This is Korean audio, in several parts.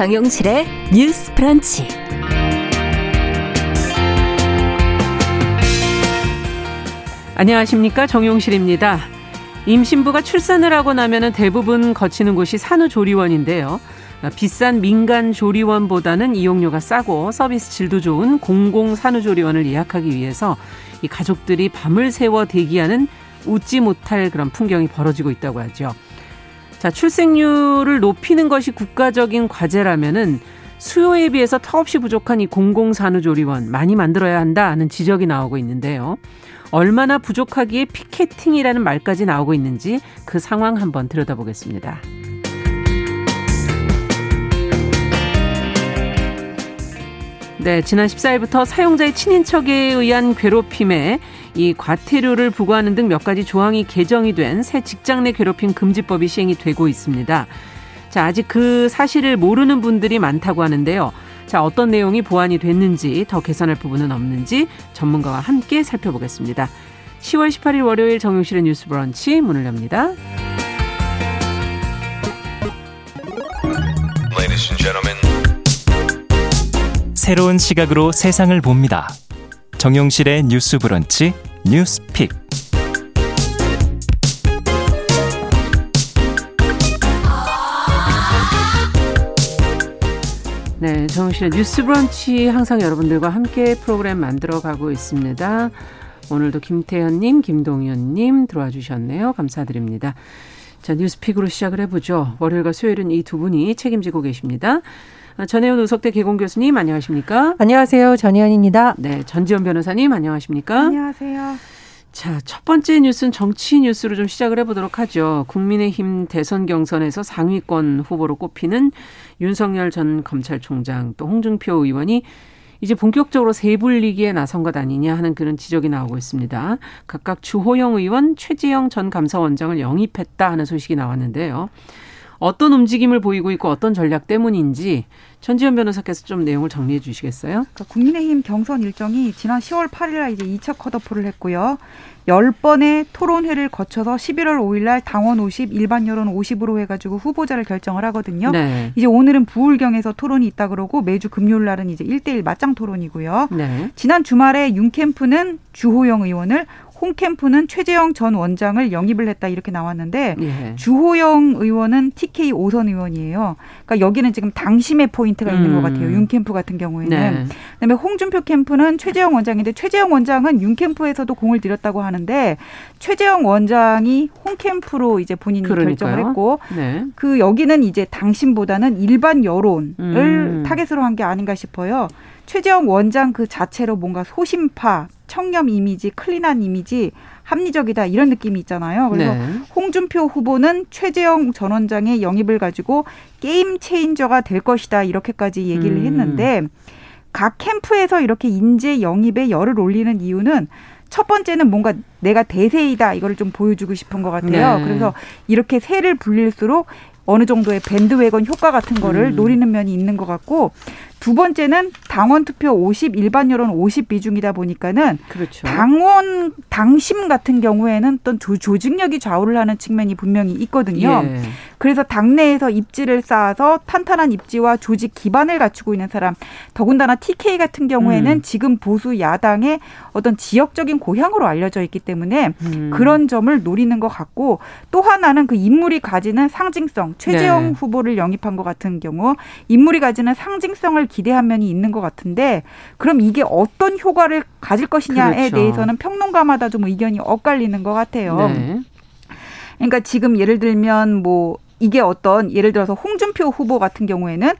정용실의 뉴스 프런치. 안녕하십니까. 정용실입니다. 임신부가 출산을 하고 나면 대부분 거치는 곳이 산후조리원인데요. 비싼 민간 조리원보다는 이용료가 싸고 서비스 질도 좋은 공공 산후조리원을 예약하기 위해서 이 가족들이 밤을 새워 대기하는 웃지 못할 그런 풍경이 벌어지고 있다고 하죠. 자, 출생률을 높이는 것이 국가적인 과제라면은 수요에 비해서 턱없이 부족한 이 공공산후조리원 많이 만들어야 한다 는 지적이 나오고 있는데요. 얼마나 부족하기에 피켓팅이라는 말까지 나오고 있는지 그 상황 한번 들여다보겠습니다. 네, 지난 14일부터 사용자의 친인척에 의한 괴롭힘에 이 과태료를 부과하는 등 몇 가지 조항이 개정이 된 새 직장 내 괴롭힘 금지법이 시행이 되고 있습니다. 자, 아직 그 사실을 모르는 분들이 많다고 하는데요. 자, 어떤 내용이 보완이 됐는지 더 개선할 부분은 없는지 전문가와 함께 살펴보겠습니다. 10월 18일 월요일 정용실의 뉴스 브런치 문을 엽니다. 새로운 시각으로 세상을 봅니다. 정용실의 뉴스 브런치 뉴스픽. 네, 정실의 뉴스 브런치 항상 여러분들과 함께 프로그램 만들어 가고 있습니다. 오늘도 김태현 님, 김동현 님 들어와 주셨네요. 감사드립니다. 자, 뉴스픽으로 시작을 해보죠. 월요일과 수요일은 이 두 분이 책임지고 계십니다. 전혜연 우석대 개공 교수님 안녕하십니까? 안녕하세요. 전혜연입니다. 네, 전지현 변호사님 안녕하십니까? 안녕하세요. 자, 첫 번째 뉴스는 정치 뉴스로 좀 시작을 해보도록 하죠. 국민의힘 대선 경선에서 상위권 후보로 꼽히는 윤석열 전 검찰총장 또 홍준표 의원이 이제 본격적으로 세불리기에 나선 것 아니냐 하는 그런 지적이 나오고 있습니다. 각각 주호영 의원, 최재형 전 감사원장을 영입했다 하는 소식이 나왔는데요. 어떤 움직임을 보이고 있고 어떤 전략 때문인지 전지현 변호사께서 좀 내용을 정리해 주시겠어요? 그러니까 국민의힘 경선 일정이 지난 10월 8일 날 이제 2차 컷오프를 했고요. 10번의 토론회를 거쳐서 11월 5일 날 당원 50, 일반 여론 50으로 해가지고 후보자를 결정을 하거든요. 네. 이제 오늘은 부울경에서 토론이 있다 그러고 매주 금요일 날은 이제 1대1 맞짱 토론이고요. 네. 지난 주말에 윤캠프는 주호영 의원을 홍 캠프는 최재형 전 원장을 영입을 했다 이렇게 나왔는데 예. 주호영 의원은 TK 오선 의원이에요. 그러니까 여기는 지금 당심의 포인트가 있는 음. 것 같아요. 윤 캠프 같은 경우에는. 네. 그다음에 홍준표 캠프는 최재형 원장인데 최재형 원장은 윤 캠프에서도 공을 들였다고 하는데 최재형 원장이 홍 캠프로 이제 본인이 그러니까요. 결정을 했고 네. 그 여기는 이제 당심보다는 일반 여론을 음. 타겟으로 한 게 아닌가 싶어요. 최재형 원장 그 자체로 뭔가 소신파 청렴 이미지, clean한 이미지, 합리적이다 이런 느낌이 있잖아요. 그래서 네. 홍준표 후보는 최재형 전 원장의 영입을 가지고 game changer가 될 것이다 이렇게까지 얘기를 음. 했는데 각 캠프에서 이렇게 인재 영입에 열을 올리는 이유는 첫 번째는 뭔가 내가 대세이다 이거를 좀 보여주고 싶은 것 같아요. 네. 그래서 이렇게 세를 불릴수록 어느 정도의 bandwagon 효과 같은 거를 음. 노리는 면이 있는 것 같고 두 번째는 당원 투표 50, 일반 여론 50 비중이다 보니까는 그렇죠. 당원 당심 같은 경우에는 어떤 조, 조직력이 좌우를 하는 측면이 분명히 있거든요. 예. 그래서 당내에서 입지를 쌓아서 탄탄한 입지와 조직 기반을 갖추고 있는 사람, 더군다나 TK 같은 경우에는 음. 지금 보수 야당의 어떤 지역적인 고향으로 알려져 있기 때문에 음. 그런 점을 노리는 것 같고 또 하나는 그 인물이 가지는 상징성, 최재형 네. 후보를 영입한 것 같은 경우 인물이 가지는 상징성을 기대한 면이 있는 것 같은데 그럼 이게 어떤 효과를 가질 것이냐에 그렇죠. 대해서는 평론가마다 좀 의견이 엇갈리는 것 같아요. 네. 그러니까 지금 예를 들면 뭐 이게 어떤 예를 들어서 홍준표 후보 같은 경우에는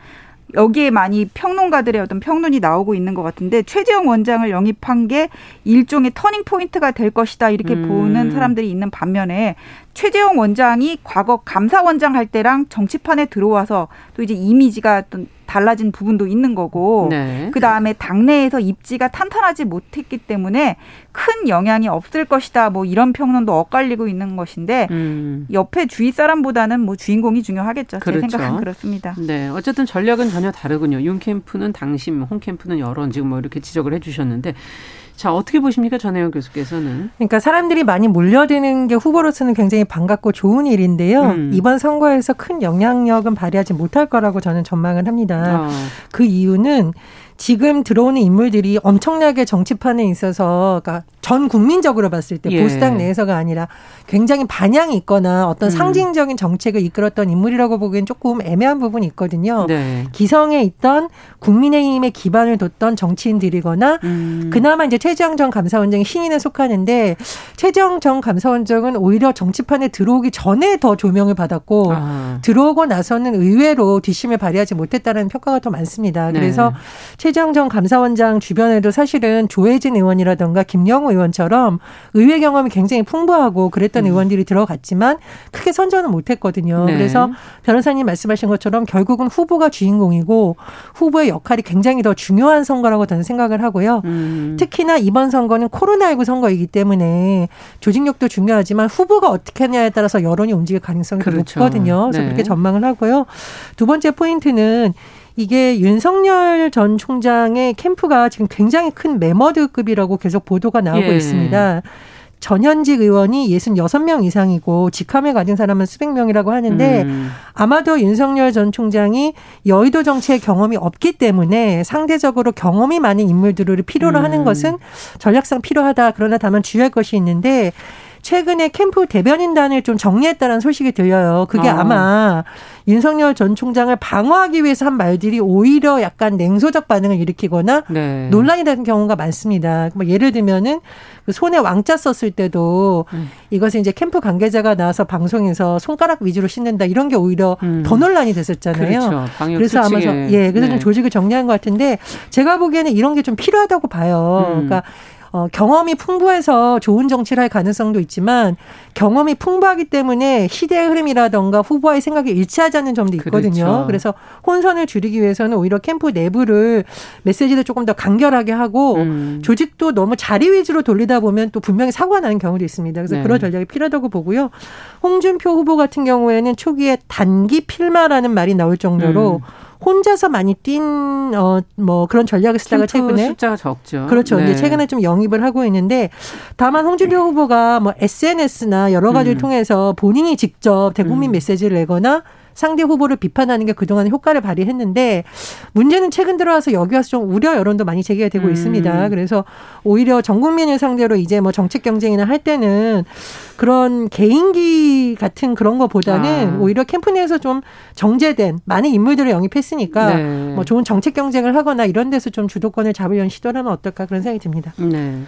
여기에 많이 평론가들의 어떤 평론이 나오고 있는 것 같은데 최재형 원장을 영입한 게 일종의 turning point가 될 것이다 이렇게 음. 보는 사람들이 있는 반면에 최재형 원장이 과거 감사원장 할 때랑 정치판에 들어와서 또 이제 이미지가 어떤 달라진 부분도 있는 거고 네. 그 다음에 당내에서 입지가 탄탄하지 못했기 때문에 큰 영향이 없을 것이다 뭐 이런 평론도 엇갈리고 있는 것인데 음. 옆에 주위 사람보다는 뭐 주인공이 중요하겠죠 그렇죠. 제 생각은 그렇습니다. 네 어쨌든 전략은 전혀 다르군요. 윤 캠프는 당심, 홍 캠프는 여론 지금 뭐 이렇게 지적을 해주셨는데 자, 어떻게 보십니까? 전혜영 교수께서는. 그러니까 사람들이 많이 몰려드는 게 후보로서는 굉장히 반갑고 좋은 일인데요. 음. 이번 선거에서 큰 영향력은 발휘하지 못할 거라고 저는 전망을 합니다. 어. 그 이유는 지금 들어오는 인물들이 엄청나게 정치판에 있어서 그러니까 전 국민적으로 봤을 때 예. 보수당 내에서가 아니라 굉장히 반향이 있거나 어떤 음. 상징적인 정책을 이끌었던 인물이라고 보기엔 조금 애매한 부분이 있거든요. 네. 기성에 있던 국민의힘의 기반을 뒀던 정치인들이거나 음. 그나마 이제 최재형 전 감사원장이 신인에 속하는데 최재형 전 감사원장은 오히려 정치판에 들어오기 전에 더 조명을 받았고 아. 들어오고 나서는 의외로 뒷심을 발휘하지 못했다는 평가가 더 많습니다. 그래서 네. 최재형 전 감사원장 주변에도 사실은 조혜진 의원이라던가 김영우 의원처럼 의회 경험이 굉장히 풍부하고 그랬던 음. 의원들이 들어갔지만 크게 선전은 못했거든요. 네. 그래서 변호사님 말씀하신 것처럼 결국은 후보가 주인공이고 후보의 역할이 굉장히 더 중요한 선거라고 저는 생각을 하고요. 음. 특히나 이번 선거는 코로나19 선거이기 때문에 조직력도 중요하지만 후보가 어떻게 하냐에 따라서 여론이 움직일 가능성이 그렇죠. 높거든요. 그래서 네. 그렇게 전망을 하고요. 두 번째 포인트는 이게 윤석열 전 총장의 캠프가 지금 굉장히 큰 매머드급이라고 계속 보도가 나오고 예. 있습니다. 전현직 의원이 66명 이상이고 직함을 가진 사람은 수백 명이라고 하는데 음. 아마도 윤석열 전 총장이 여의도 정치의 경험이 없기 때문에 상대적으로 경험이 많은 인물들을 필요로 음. 하는 것은 전략상 필요하다. 그러나 다만 주의할 것이 있는데 최근에 캠프 대변인단을 좀 정리했다는 소식이 들려요. 그게 어. 아마 윤석열 전 총장을 방어하기 위해서 한 말들이 오히려 약간 냉소적 반응을 일으키거나 네. 논란이 되는 경우가 많습니다. 뭐 예를 들면은 그 손에 왕자 썼을 때도 음. 이것을 이제 캠프 관계자가 나와서 방송에서 손가락 위주로 씻는다 이런 게 오히려 음. 더 논란이 됐었잖아요. 그렇죠. 그래서 아마 저, 예, 그래서 네. 좀 조직을 정리한 것 같은데 제가 보기에는 이런 게 좀 필요하다고 봐요. 음. 그러니까 어, 경험이 풍부해서 좋은 정치를 할 가능성도 있지만 경험이 풍부하기 때문에 시대의 흐름이라던가 후보와의 생각이 일치하지 않는 점도 있거든요. 그렇죠. 그래서 혼선을 줄이기 위해서는 오히려 캠프 내부를 메시지를 조금 더 간결하게 하고 음. 조직도 너무 자리 위주로 돌리다 보면 또 분명히 사고가 나는 경우도 있습니다. 그래서 네. 그런 전략이 필요하다고 보고요. 홍준표 후보 같은 경우에는 초기에 단기 필마라는 말이 나올 정도로 음. 혼자서 많이 뛴, 어, 뭐 그런 전략을 쓰다가 최근에. 숫자가 적죠. 그렇죠. 네. 이제 최근에 좀 영입을 하고 있는데 다만 홍준표 후보가 뭐 SNS나 여러 가지를 음. 통해서 본인이 직접 대국민 음. 메시지를 내거나 상대 후보를 비판하는 게 그동안 효과를 발휘했는데 문제는 최근 들어와서 여기 와서 좀 우려 여론도 많이 제기가 되고 음. 있습니다. 그래서 오히려 전 국민을 상대로 이제 뭐 정책 경쟁이나 할 때는 그런 개인기 같은 그런 거보다는 아. 오히려 캠프 내에서 좀 정제된 많은 인물들을 영입했으니까 네. 뭐 좋은 정책 경쟁을 하거나 이런 데서 좀 주도권을 잡으려는 시도를 하면 어떨까 그런 생각이 듭니다. 네.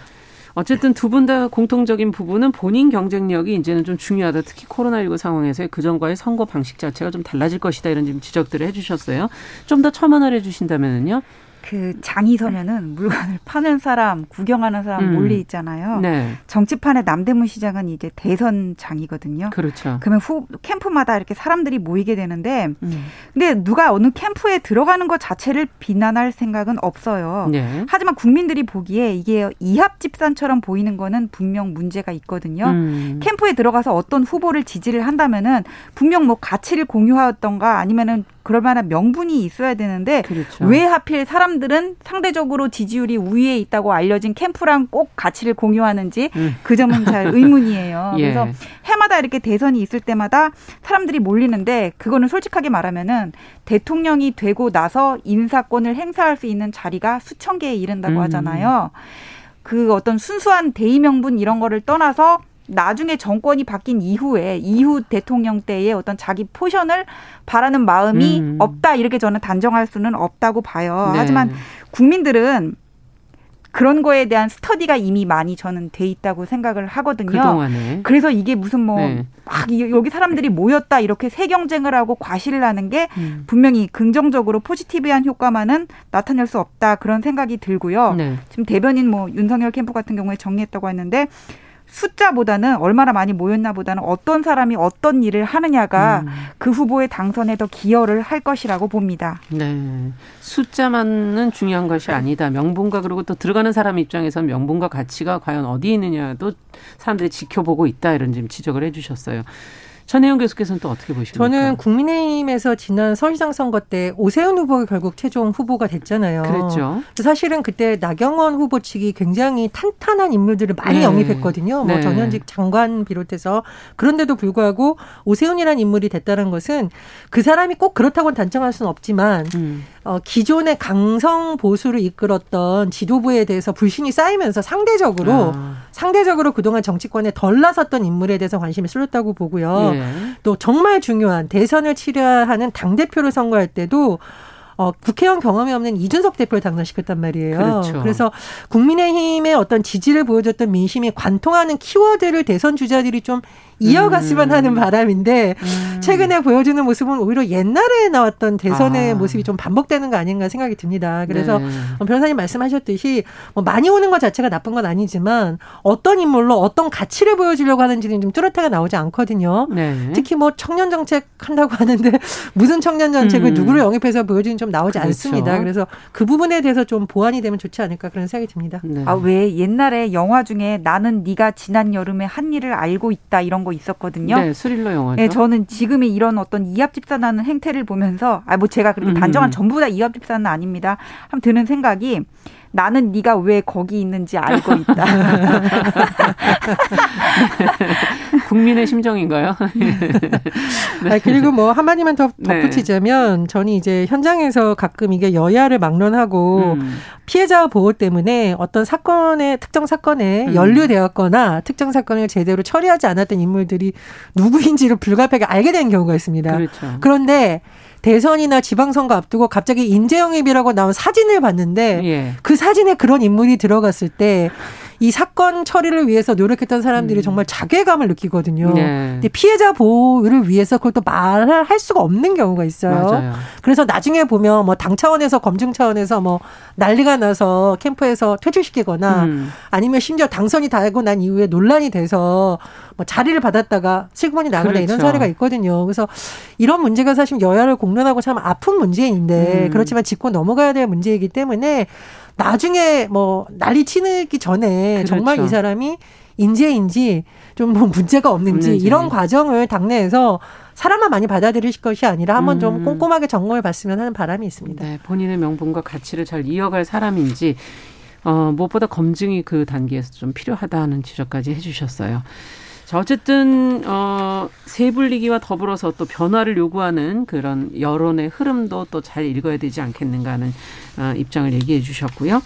어쨌든 두 분 다 공통적인 부분은 본인 경쟁력이 이제는 좀 중요하다. 특히 코로나19 상황에서 그전과의 선거 방식 자체가 좀 달라질 것이다. 이런 지적들을 해주셨어요. 좀 더 첨언을 해주신다면요. 그 장이 서면은 물건을 파는 사람, 구경하는 사람 음. 몰리 있잖아요. 네. 정치판의 남대문 시장은 이제 대선 장이거든요. 그렇죠. 그러면 후 캠프마다 이렇게 사람들이 모이게 되는데, 음. 근데 누가 어느 캠프에 들어가는 것 자체를 비난할 생각은 없어요. 네. 하지만 국민들이 보기에 이게 이합 집산처럼 보이는 거는 분명 문제가 있거든요. 음. 캠프에 들어가서 어떤 후보를 지지를 한다면은 분명 뭐 가치를 공유하였던가 아니면은 그럴 만한 명분이 있어야 되는데 그렇죠. 왜 하필 사람들은 상대적으로 지지율이 우위에 있다고 알려진 캠프랑 꼭 가치를 공유하는지 음. 그 점은 잘 의문이에요. 예. 그래서 해마다 이렇게 대선이 있을 때마다 사람들이 몰리는데 그거는 솔직하게 말하면은 대통령이 되고 나서 인사권을 행사할 수 있는 자리가 수천 개에 이른다고 음. 하잖아요. 그 어떤 순수한 대의 명분 이런 거를 떠나서 나중에 정권이 바뀐 이후에 이후 대통령 때의 어떤 자기 포션을 바라는 마음이 음. 없다 이렇게 저는 단정할 수는 없다고 봐요. 네. 하지만 국민들은 그런 거에 대한 study가 이미 많이 저는 돼 있다고 생각을 하거든요. 그동안에. 그래서 이게 무슨 뭐 막 네. 여기 사람들이 모였다 이렇게 세 경쟁을 하고 과시를 하는 게 음. 분명히 긍정적으로 positive한 효과만은 나타낼 수 없다 그런 생각이 들고요. 네. 지금 대변인 뭐 윤석열 캠프 같은 경우에 정리했다고 했는데 숫자보다는 얼마나 많이 모였나 보다는 어떤 사람이 어떤 일을 하느냐가 음. 그 후보의 당선에 더 기여를 할 것이라고 봅니다. 네. 숫자만은 중요한 것이 아니다. 명분과 그리고 또 들어가는 사람 입장에서는 명분과 가치가 과연 어디 있느냐도 사람들이 지켜보고 있다. 이런 지금 지적을 해 주셨어요. 전혜영 교수께서는 또 어떻게 보십니까? 저는 국민의힘에서 지난 서울시장 선거 때 오세훈 후보가 결국 최종 후보가 됐잖아요. 그랬죠. 사실은 그때 나경원 후보 측이 굉장히 탄탄한 인물들을 많이 네. 영입했거든요. 뭐 네. 전현직 장관 비롯해서 그런데도 불구하고 오세훈이라는 인물이 됐다는 것은 그 사람이 꼭 그렇다고는 단정할 수는 없지만 음. 어, 기존의 강성 보수를 이끌었던 지도부에 대해서 불신이 쌓이면서 상대적으로 아. 상대적으로 그동안 정치권에 덜 나섰던 인물에 대해서 관심이 쏠렸다고 보고요. 예. 또 정말 중요한 대선을 치러하는 당 대표를 선거할 때도 어, 국회의원 경험이 없는 이준석 대표를 당선시켰단 말이에요. 그렇죠. 그래서 국민의힘의 어떤 지지를 보여줬던 민심이 관통하는 키워드를 대선 주자들이 좀 이어갔으면 음. 하는 바람인데 음. 최근에 보여주는 모습은 오히려 옛날에 나왔던 대선의 아. 모습이 좀 반복되는 거 아닌가 생각이 듭니다. 그래서 네. 어, 변호사님 말씀하셨듯이 뭐 많이 오는 것 자체가 나쁜 건 아니지만 어떤 인물로 어떤 가치를 보여주려고 하는지는 좀 뚜렷하게 나오지 않거든요. 네. 특히 뭐 청년 정책 한다고 하는데 무슨 청년 정책을 음. 누구를 영입해서 보여주는 좀 나오지 그렇죠. 않습니다. 그래서 그 부분에 대해서 좀 보완이 되면 좋지 않을까 그런 생각이 듭니다. 네. 아왜 옛날에 영화 중에 나는 네가 지난 여름에 한 일을 알고 있다 이런 거 있었거든요. 네, 스릴러 영화죠. 네, 저는 지금의 이런 어떤 이합집산하는 행태를 보면서 아 뭐 제가 그렇게 음. 단정한 전부 다 이합집산은 아닙니다. 한 드는 생각이 나는 네가 왜 거기 있는지 알고 있다. 국민의 심정인가요? 네. 아, 그리고 뭐 한마디만 더 네. 덧붙이자면 네. 저는 이제 현장에서 가끔 이게 여야를 막론하고 음. 피해자 보호 때문에 어떤 사건에 특정 사건에 음. 연루되었거나 특정 사건을 제대로 처리하지 않았던 인물들이 누구인지를 불가피하게 알게 된 경우가 있습니다. 그렇죠. 그런데 대선이나 지방선거 앞두고 갑자기 인재영입이라고 나온 사진을 봤는데 예. 그 사진에 그런 인물이 들어갔을 때 이 사건 처리를 위해서 노력했던 사람들이 음. 정말 자괴감을 느끼거든요. 네. 근데 피해자 보호를 위해서 그걸 또 말을 할 수가 없는 경우가 있어요. 맞아요. 그래서 나중에 보면 뭐 당 차원에서 검증 차원에서 뭐 난리가 나서 캠프에서 퇴출시키거나 음. 아니면 심지어 당선이 되고 난 이후에 논란이 돼서 뭐 자리를 받았다가 실권이 나거나 그렇죠. 이런 사례가 있거든요. 그래서 이런 문제가 사실 여야를 공론하고 참 아픈 문제인데 음. 그렇지만 짚고 넘어가야 될 문제이기 때문에 나중에 뭐 난리 치기 전에 그렇죠. 정말 이 사람이 인재인지 좀 뭐 문제가 없는지 문제지. 이런 과정을 당내에서 사람만 많이 받아들일 것이 아니라 한번 음. 좀 꼼꼼하게 점검해 봤으면 하는 바람이 있습니다. 네, 본인의 명분과 가치를 잘 이어갈 사람인지 어, 무엇보다 검증이 그 단계에서 좀 필요하다는 지적까지 해주셨어요. 자, 어쨌든 어 세불리기와 더불어서 또 변화를 요구하는 그런 여론의 흐름도 또 잘 읽어야 되지 않겠는가 하는 어, 입장을 얘기해 주셨고요.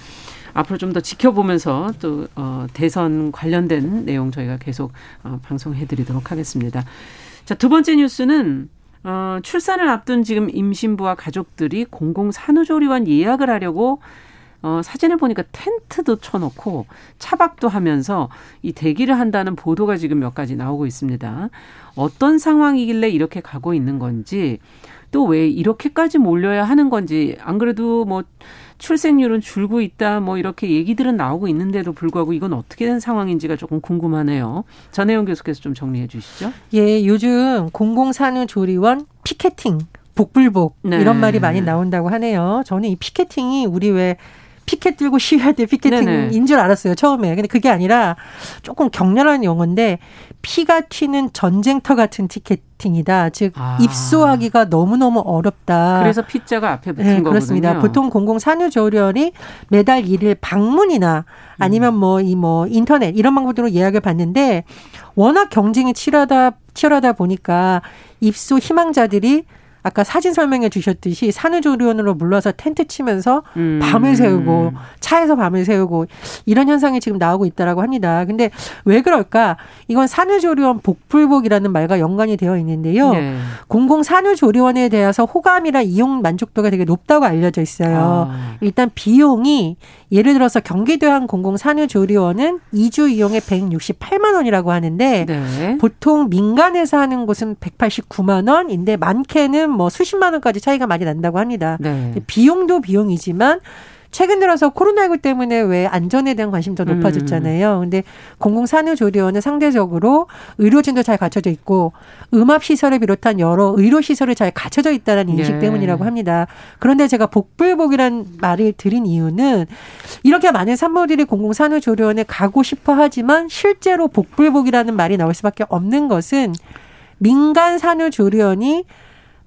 앞으로 좀 더 지켜보면서 또 어, 대선 관련된 내용 저희가 계속 어, 방송해 드리도록 하겠습니다. 자, 두 번째 뉴스는 어, 출산을 앞둔 지금 임신부와 가족들이 공공 산후조리원 예약을 하려고 어, 사진을 보니까 텐트도 쳐놓고 차박도 하면서 이 대기를 한다는 보도가 지금 몇 가지 나오고 있습니다. 어떤 상황이길래 이렇게 가고 있는 건지 또 왜 이렇게까지 몰려야 하는 건지 안 그래도 뭐 출생률은 줄고 있다 뭐 이렇게 얘기들은 나오고 있는데도 불구하고 이건 어떻게 된 상황인지가 조금 궁금하네요. 전혜영 교수께서 좀 정리해 주시죠. 예, 요즘 공공산후조리원 피켓팅 복불복 네. 이런 말이 많이 나온다고 하네요. 저는 이 피켓팅이 우리 왜 피켓 들고 시위할 때 피켓팅인 줄 알았어요, 처음에. 근데 그게 아니라 조금 격렬한 용어인데 피가 튀는 전쟁터 같은 티켓팅이다. 즉 아. 입소하기가 너무 너무 어렵다. 그래서 피자가 앞에 붙은 네, 거거든요. 그렇습니다. 보통 공공 산후조리원이 매달 1일 방문이나 아니면 뭐 이뭐 뭐 인터넷 이런 방법으로 예약을 받는데 워낙 경쟁이 치열하다 치열하다 보니까 입소 희망자들이 아까 사진 설명해 주셨듯이 산후조리원으로 물러서 텐트 치면서 음. 밤을 새우고 차에서 밤을 새우고 이런 현상이 지금 나오고 있다라고 합니다. 근데 왜 그럴까? 이건 산후조리원 복불복이라는 말과 연관이 되어 있는데요. 네. 공공 산후조리원에 대해서 호감이나 이용 만족도가 되게 높다고 알려져 있어요. 아. 일단 비용이 예를 들어서 경기도 한 공공산후조리원은 2주 이용에 168만 원이라고 하는데 네. 보통 민간에서 하는 곳은 189만 원인데 많게는 뭐 수십만 원까지 차이가 많이 난다고 합니다. 네. 비용도 비용이지만 최근 들어서 코로나19 때문에 왜 안전에 대한 관심이 더 높아졌잖아요. 음. 근데 공공산후조리원은 상대적으로 의료진도 잘 갖춰져 있고 음압시설을 비롯한 여러 의료시설이 잘 갖춰져 있다는 인식 네. 때문이라고 합니다. 그런데 제가 복불복이란 말을 드린 이유는 이렇게 많은 산모들이 공공산후조리원에 가고 싶어 하지만 실제로 복불복이라는 말이 나올 수밖에 없는 것은 민간 산후조리원이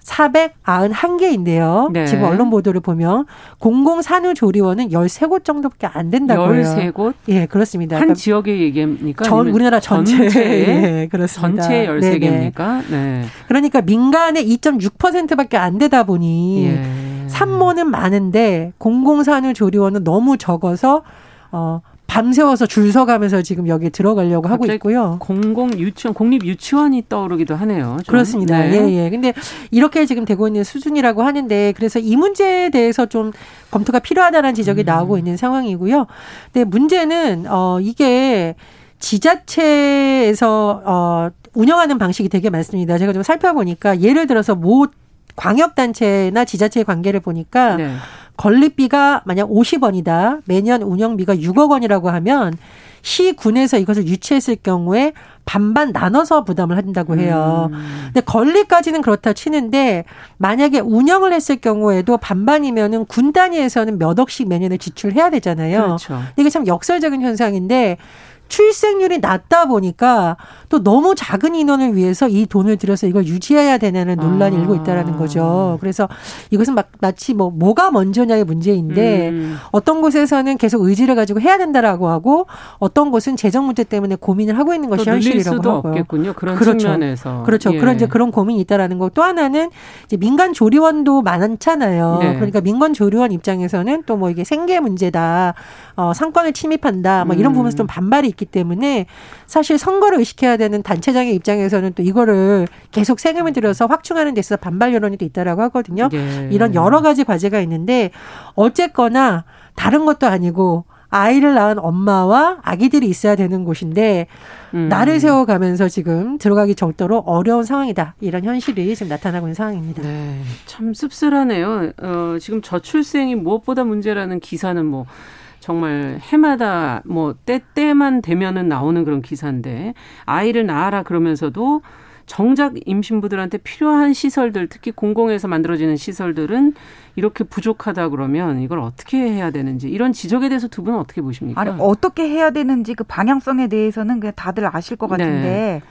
491개인데요. 네. 지금 언론 보도를 보면 공공산후조리원은 13곳 정도밖에 안 된다고요. 13곳? 예, 그렇습니다. 한 그러니까 지역의 얘기입니까? 전 우리나라 전체. 전체 예, 그렇습니다. 전체 13개입니까? 네. 그러니까 민간의 2.6%밖에 안 되다 보니 예. 산모는 많은데 공공산후조리원은 너무 적어서 어 밤새워서 줄 서가면서 지금 여기 들어가려고 하고 있고요. 공공 유치원, 공립 유치원이 떠오르기도 하네요. 좀. 그렇습니다. 네. 예, 예. 근데 이렇게 지금 되고 있는 수준이라고 하는데 그래서 이 문제에 대해서 좀 검토가 필요하다는 지적이 음. 나오고 있는 상황이고요. 근데 문제는 어 이게 지자체에서 어 운영하는 방식이 되게 많습니다. 제가 좀 살펴보니까 예를 들어서 모 광역단체나 지자체의 관계를 보니까 네. 건립비가 만약 50원이다. 매년 운영비가 6억 원이라고 하면 시군에서 이것을 유치했을 경우에 반반 나눠서 부담을 한다고 해요. 음. 근데 건립까지는 그렇다 치는데 만약에 운영을 했을 경우에도 반반이면은 군 단위에서는 몇 억씩 매년에 지출해야 되잖아요. 그렇죠. 이게 참 역설적인 현상인데 출생률이 낮다 보니까 또 너무 작은 인원을 위해서 이 돈을 들여서 이걸 유지해야 되냐는 논란이 아. 일고 있다라는 거죠. 그래서 이것은 막 마치 뭐 뭐가 먼저냐의 문제인데 음. 어떤 곳에서는 계속 의지를 가지고 해야 된다라고 하고 어떤 곳은 재정 문제 때문에 고민을 하고 있는 것이 현실이라고 수도 하고요. 없겠군요. 그런 그렇죠. 측면에서 그렇죠. 예. 그런 이제 그런 고민이 있다라는 거. 또 하나는 이제 민간 조리원도 많잖아요. 네. 그러니까 민간 조리원 입장에서는 또 뭐 이게 생계 문제다, 어, 상권을 침입한다, 뭐 이런 음. 부분에서 좀 반발이 있기 때문에 사실 선거를 의식해야 되는 단체장의 입장에서는 또 이거를 계속 세금을 들여서 확충하는 데 있어서 반발 여론이 또 있다라고 하거든요. 네. 이런 여러 가지 과제가 있는데 어쨌거나 다른 것도 아니고 아이를 낳은 엄마와 아기들이 있어야 되는 곳인데 음. 나를 세워가면서 지금 들어가기 정도로 어려운 상황이다. 이런 현실이 지금 나타나고 있는 상황입니다. 네, 참 씁쓸하네요. 어, 지금 저출생이 무엇보다 문제라는 기사는 뭐 정말 해마다 뭐 때 때만 되면은 나오는 그런 기사인데 아이를 낳아라 그러면서도 정작 임신부들한테 필요한 시설들 특히 공공에서 만들어지는 시설들은 이렇게 부족하다 그러면 이걸 어떻게 해야 되는지 이런 지적에 대해서 두 분은 어떻게 보십니까? 아니 어떻게 해야 되는지 그 방향성에 대해서는 그냥 다들 아실 것 같은데 네.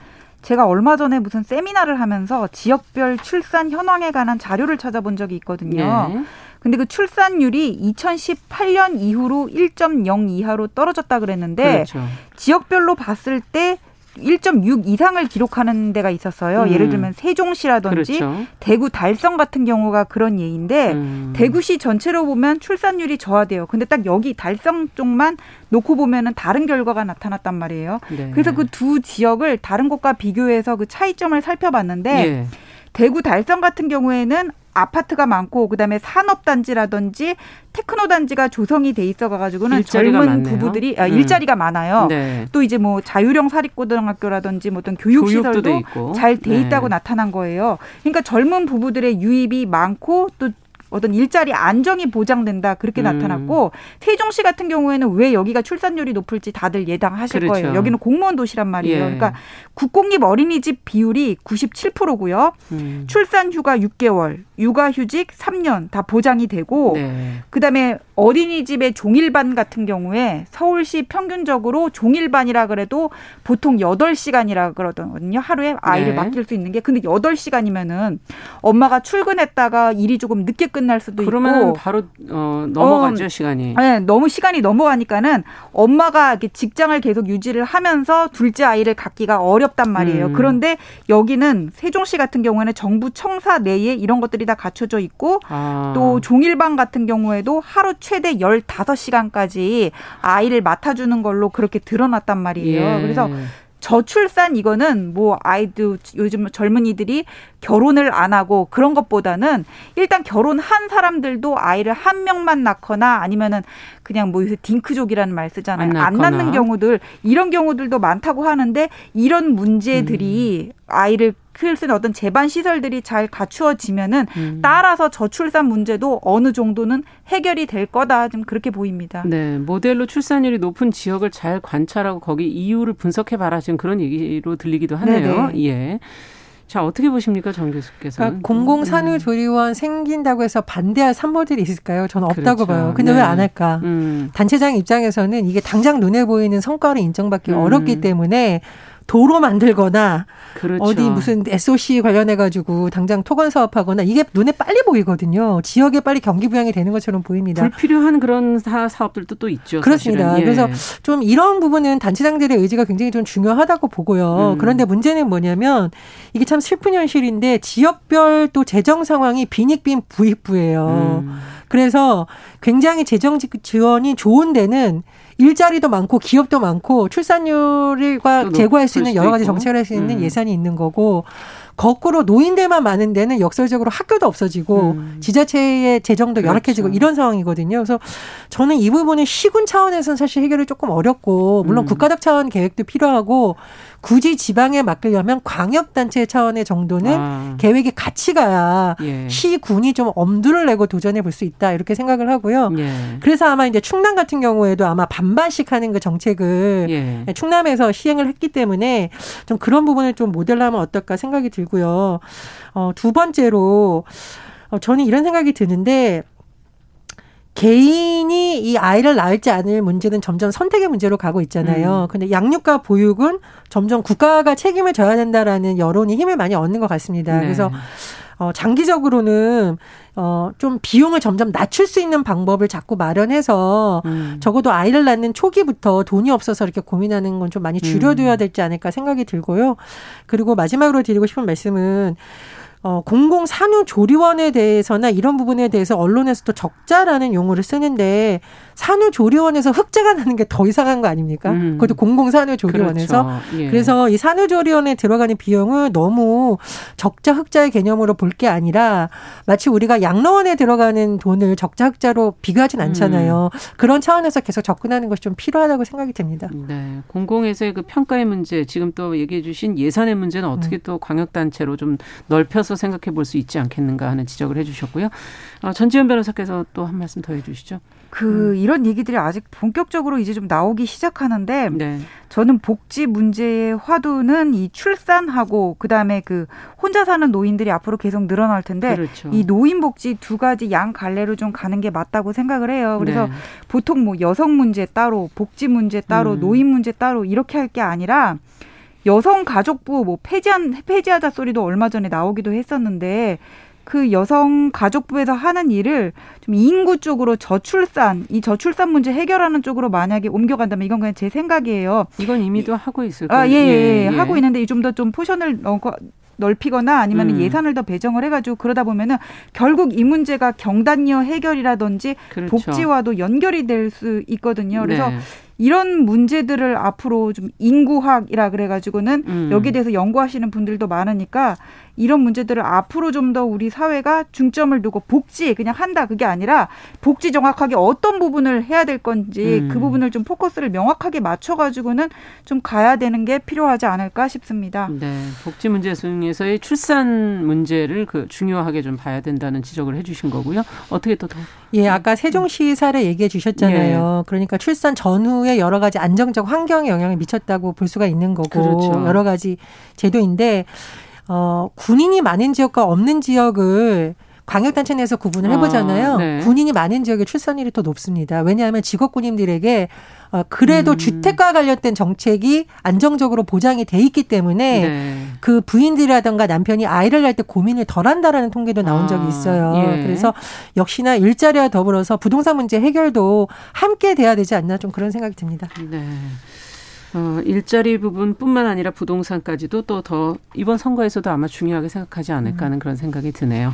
제가 얼마 전에 무슨 세미나를 하면서 지역별 출산 현황에 관한 자료를 찾아본 적이 있거든요. 네. 근데 그 출산율이 2018년 이후로 1.0 이하로 떨어졌다 그랬는데 그렇죠. 지역별로 봤을 때 1.6 이상을 기록하는 데가 있었어요. 음. 예를 들면 세종시라든지 그렇죠. 대구 달성 같은 경우가 그런 예인데 음. 대구시 전체로 보면 출산율이 저하돼요. 근데 딱 여기 달성 쪽만 놓고 보면은 다른 결과가 나타났단 말이에요. 네. 그래서 그 두 지역을 다른 곳과 비교해서 그 차이점을 살펴봤는데 예. 대구 달성 같은 경우에는 아파트가 많고 그다음에 산업단지라든지 테크노 단지가 조성이 돼 있어 가지고는 젊은 많네요. 부부들이 아, 음. 일자리가 많아요. 네. 또 이제 뭐 자유형 사립고등학교라든지 뭐 어떤 교육 시설도 잘 돼 있다고 네. 나타난 거예요. 그러니까 젊은 부부들의 유입이 많고 또 어떤 일자리 안정이 보장된다 그렇게 음. 나타났고 세종시 같은 경우에는 왜 여기가 출산율이 높을지 다들 예상하실 그렇죠. 거예요. 여기는 공무원 도시란 말이에요. 예. 그러니까 국공립 어린이집 비율이 97%고요. 음. 출산 휴가 6개월, 육아 휴직 3년 다 보장이 되고 네. 그다음에 어린이집의 종일반 같은 경우에 서울시 평균적으로 종일반이라 그래도 보통 8시간이라 그러거든요. 하루에 아이를 네. 맡길 수 있는 게 근데 8시간이면은 엄마가 출근했다가 일이 조금 늦게 끝날 수도 그러면 있고 바로 어, 넘어가죠, 어, 시간이. 네, 너무 시간이 넘어가니까는 엄마가 이렇게 직장을 계속 유지를 하면서 둘째 아이를 갖기가 어렵단 말이에요. 음. 그런데 여기는 세종시 같은 경우에는 정부 청사 내에 이런 것들이 다 갖춰져 있고 아. 또 종일반 같은 경우에도 하루 최대 15시간까지 아이를 맡아주는 걸로 그렇게 드러났단 말이에요. 예. 그래서 저출산 이거는 뭐 아이들 요즘 젊은이들이 결혼을 안 하고 그런 것보다는 일단 결혼한 사람들도 아이를 한 명만 낳거나 아니면은 그냥 뭐 요새 딩크족이라는 말 쓰잖아요. 안, 안 낳는 경우들 이런 경우들도 많다고 하는데 이런 문제들이 음. 아이를 키울 수 있는 어떤 재반 시설들이 잘 갖추어지면은 음. 따라서 저출산 문제도 어느 정도는 해결이 될 거다 좀 그렇게 보입니다. 네, 모델로 출산율이 높은 지역을 잘 관찰하고 거기 이유를 분석해 봐라 지금 그런 얘기로 들리기도 하네요. 네네. 예. 자 어떻게 보십니까 정 교수께서는? 그러니까 공공산후조리원 음. 생긴다고 해서 반대할 산모들이 있을까요? 저는 없다고 그렇죠. 봐요. 근데 네. 왜안 할까? 음. 단체장 입장에서는 이게 당장 눈에 보이는 성과를 인정받기 음. 어렵기 때문에 도로 만들거나 그렇죠. 어디 무슨 SOC 관련해 가지고 당장 토건 사업하거나 이게 눈에 빨리 보이거든요. 지역에 빨리 경기 부양이 되는 것처럼 보입니다. 불필요한 그런 사, 사업들도 또 있죠. 그렇습니다. 예. 그래서 좀 이런 부분은 단체장들의 의지가 굉장히 좀 중요하다고 보고요. 음. 그런데 문제는 뭐냐면 이게 참 슬픈 현실인데 지역별 또 재정 상황이 빈익빈 부익부예요. 음. 그래서 굉장히 재정 지원이 좋은 데는 일자리도 많고 기업도 많고 출산율과 제고할 수 있는 여러 가지 정책을 할 수 있는 음. 예산이 있는 거고 거꾸로 노인들만 많은 데는 역설적으로 학교도 없어지고 음. 지자체의 재정도 그렇죠. 열악해지고 이런 상황이거든요. 그래서 저는 이 부분은 시군 차원에서는 사실 해결이 조금 어렵고 물론 음. 국가적 차원 계획도 필요하고 굳이 지방에 맡기려면 광역단체 차원의 정도는 아. 계획이 같이 가야 예. 시군이 좀 엄두를 내고 도전해 볼 수 있다 이렇게 생각을 하고요. 예. 그래서 아마 이제 충남 같은 경우에도 아마 반반씩 하는 그 정책을 예. 충남에서 시행을 했기 때문에 좀 그런 부분을 좀 모델하면 어떨까 생각이 들고요. 어, 두 번째로 어, 저는 이런 생각이 드는데 개인이 이 아이를 낳을지 않을 문제는 점점 선택의 문제로 가고 있잖아요. 음. 근데 양육과 보육은 점점 국가가 책임을 져야 된다라는 여론이 힘을 많이 얻는 것 같습니다. 네. 그래서 어, 장기적으로는 어, 좀 비용을 점점 낮출 수 있는 방법을 자꾸 마련해서 음. 적어도 아이를 낳는 초기부터 돈이 없어서 이렇게 고민하는 건 좀 많이 줄여둬야 음. 될지 않을까 생각이 들고요. 그리고 마지막으로 드리고 싶은 말씀은 어, 공공 산후 조리원에 대해서나 이런 부분에 대해서 언론에서도 적자라는 용어를 쓰는데 산후 조리원에서 흑자가 나는 게 더 이상한 거 아닙니까? 음. 그것도 공공 산후 조리원에서 그렇죠. 예. 그래서 이 산후 조리원에 들어가는 비용을 너무 적자 흑자의 개념으로 볼 게 아니라 마치 우리가 양로원에 들어가는 돈을 적자 흑자로 비교하진 않잖아요. 음. 그런 차원에서 계속 접근하는 것이 좀 필요하다고 생각이 듭니다. 네, 공공에서의 그 평가의 문제 지금 또 얘기해 주신 예산의 문제는 어떻게 음. 또 광역 단체로 좀 넓혀서 생각해 볼 수 있지 않겠는가 하는 지적을 해 주셨고요. 어, 전지현 변호사께서 또 한 말씀 더 해 주시죠. 그 음. 이런 얘기들이 아직 본격적으로 이제 좀 나오기 시작하는데 네. 저는 복지 문제의 화두는 이 출산하고 그다음에 그 혼자 사는 노인들이 앞으로 계속 늘어날 텐데 그렇죠. 이 노인 복지 두 가지 양 갈래로 좀 가는 게 맞다고 생각을 해요. 그래서 네. 보통 뭐 여성 문제 따로 복지 문제 따로 음. 노인 문제 따로 이렇게 할 게 아니라 여성 가족부 뭐 폐지한 폐지하자 소리도 얼마 전에 나오기도 했었는데 그 여성 가족부에서 하는 일을 좀 인구 쪽으로 저출산 이 저출산 문제 해결하는 쪽으로 만약에 옮겨간다면 이건 그냥 제 생각이에요. 이건 이미도 하고 있을 거예요. 아, 예, 예, 예, 예. 하고 있는데 좀 더 좀 좀 포션을 넣고 넓히거나 아니면 음. 예산을 더 배정을 해가지고 그러다 보면은 결국 이 문제가 경단녀 해결이라든지 그렇죠. 복지와도 연결이 될 수 있거든요. 그래서 네. 이런 문제들을 앞으로 좀 인구학이라 그래가지고는 음. 여기에 대해서 연구하시는 분들도 많으니까 이런 문제들을 앞으로 좀 더 우리 사회가 중점을 두고 복지 그냥 한다 그게 아니라 복지 정확하게 어떤 부분을 해야 될 건지 음. 그 부분을 좀 포커스를 명확하게 맞춰가지고는 좀 가야 되는 게 필요하지 않을까 싶습니다. 네, 복지 문제 중에서의 출산 문제를 그 중요하게 좀 봐야 된다는 지적을 해주신 거고요. 어떻게 또 더? 예, 아까 세종시 사례 얘기해 주셨잖아요. 예. 그러니까 출산 전후에 여러 가지 안정적 환경에 영향을 미쳤다고 볼 수가 있는 거고 그렇죠. 여러 가지 제도인데. 어, 군인이 많은 지역과 없는 지역을 광역단체 내에서 구분을 해보잖아요. 아, 네. 군인이 많은 지역의 출산율이 더 높습니다. 왜냐하면 직업군인들에게 어, 그래도 음. 주택과 관련된 정책이 안정적으로 보장이 돼 있기 때문에 네. 그 부인들이라든가 남편이 아이를 낳을 때 고민을 덜 한다라는 통계도 나온 적이 아, 있어요. 아, 예. 그래서 역시나 일자리와 더불어서 부동산 문제 해결도 함께 돼야 되지 않나 좀 그런 생각이 듭니다. 네. 어, 일자리 부분뿐만 아니라 부동산까지도 또 더 이번 선거에서도 아마 중요하게 생각하지 않을까 하는 음. 그런 생각이 드네요.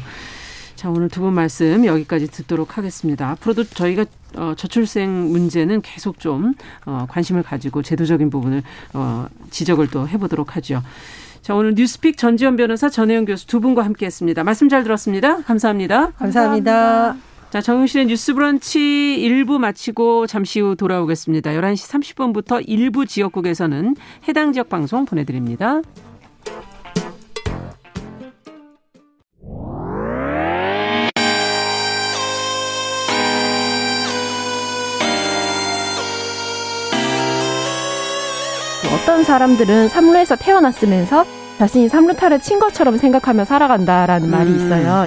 자, 오늘 두 분 말씀 여기까지 듣도록 하겠습니다. 앞으로도 저희가 어, 저출생 문제는 계속 좀 어, 관심을 가지고 제도적인 부분을 어, 지적을 또 해보도록 하죠. 자, 오늘 뉴스픽 전지현 변호사 전혜영 교수 두 분과 함께했습니다. 말씀 잘 들었습니다. 감사합니다. 감사합니다. 감사합니다. 자, 정용실의 뉴스 브런치 1부 마치고 잠시 후 돌아오겠습니다. 11시 30분부터 일부 지역국에서는 해당 지역 방송 보내드립니다. 어떤 사람들은 삼루에서 태어났으면서 자신이 삼루타를 친 것처럼 생각하며 살아간다라는 음. 말이 있어요.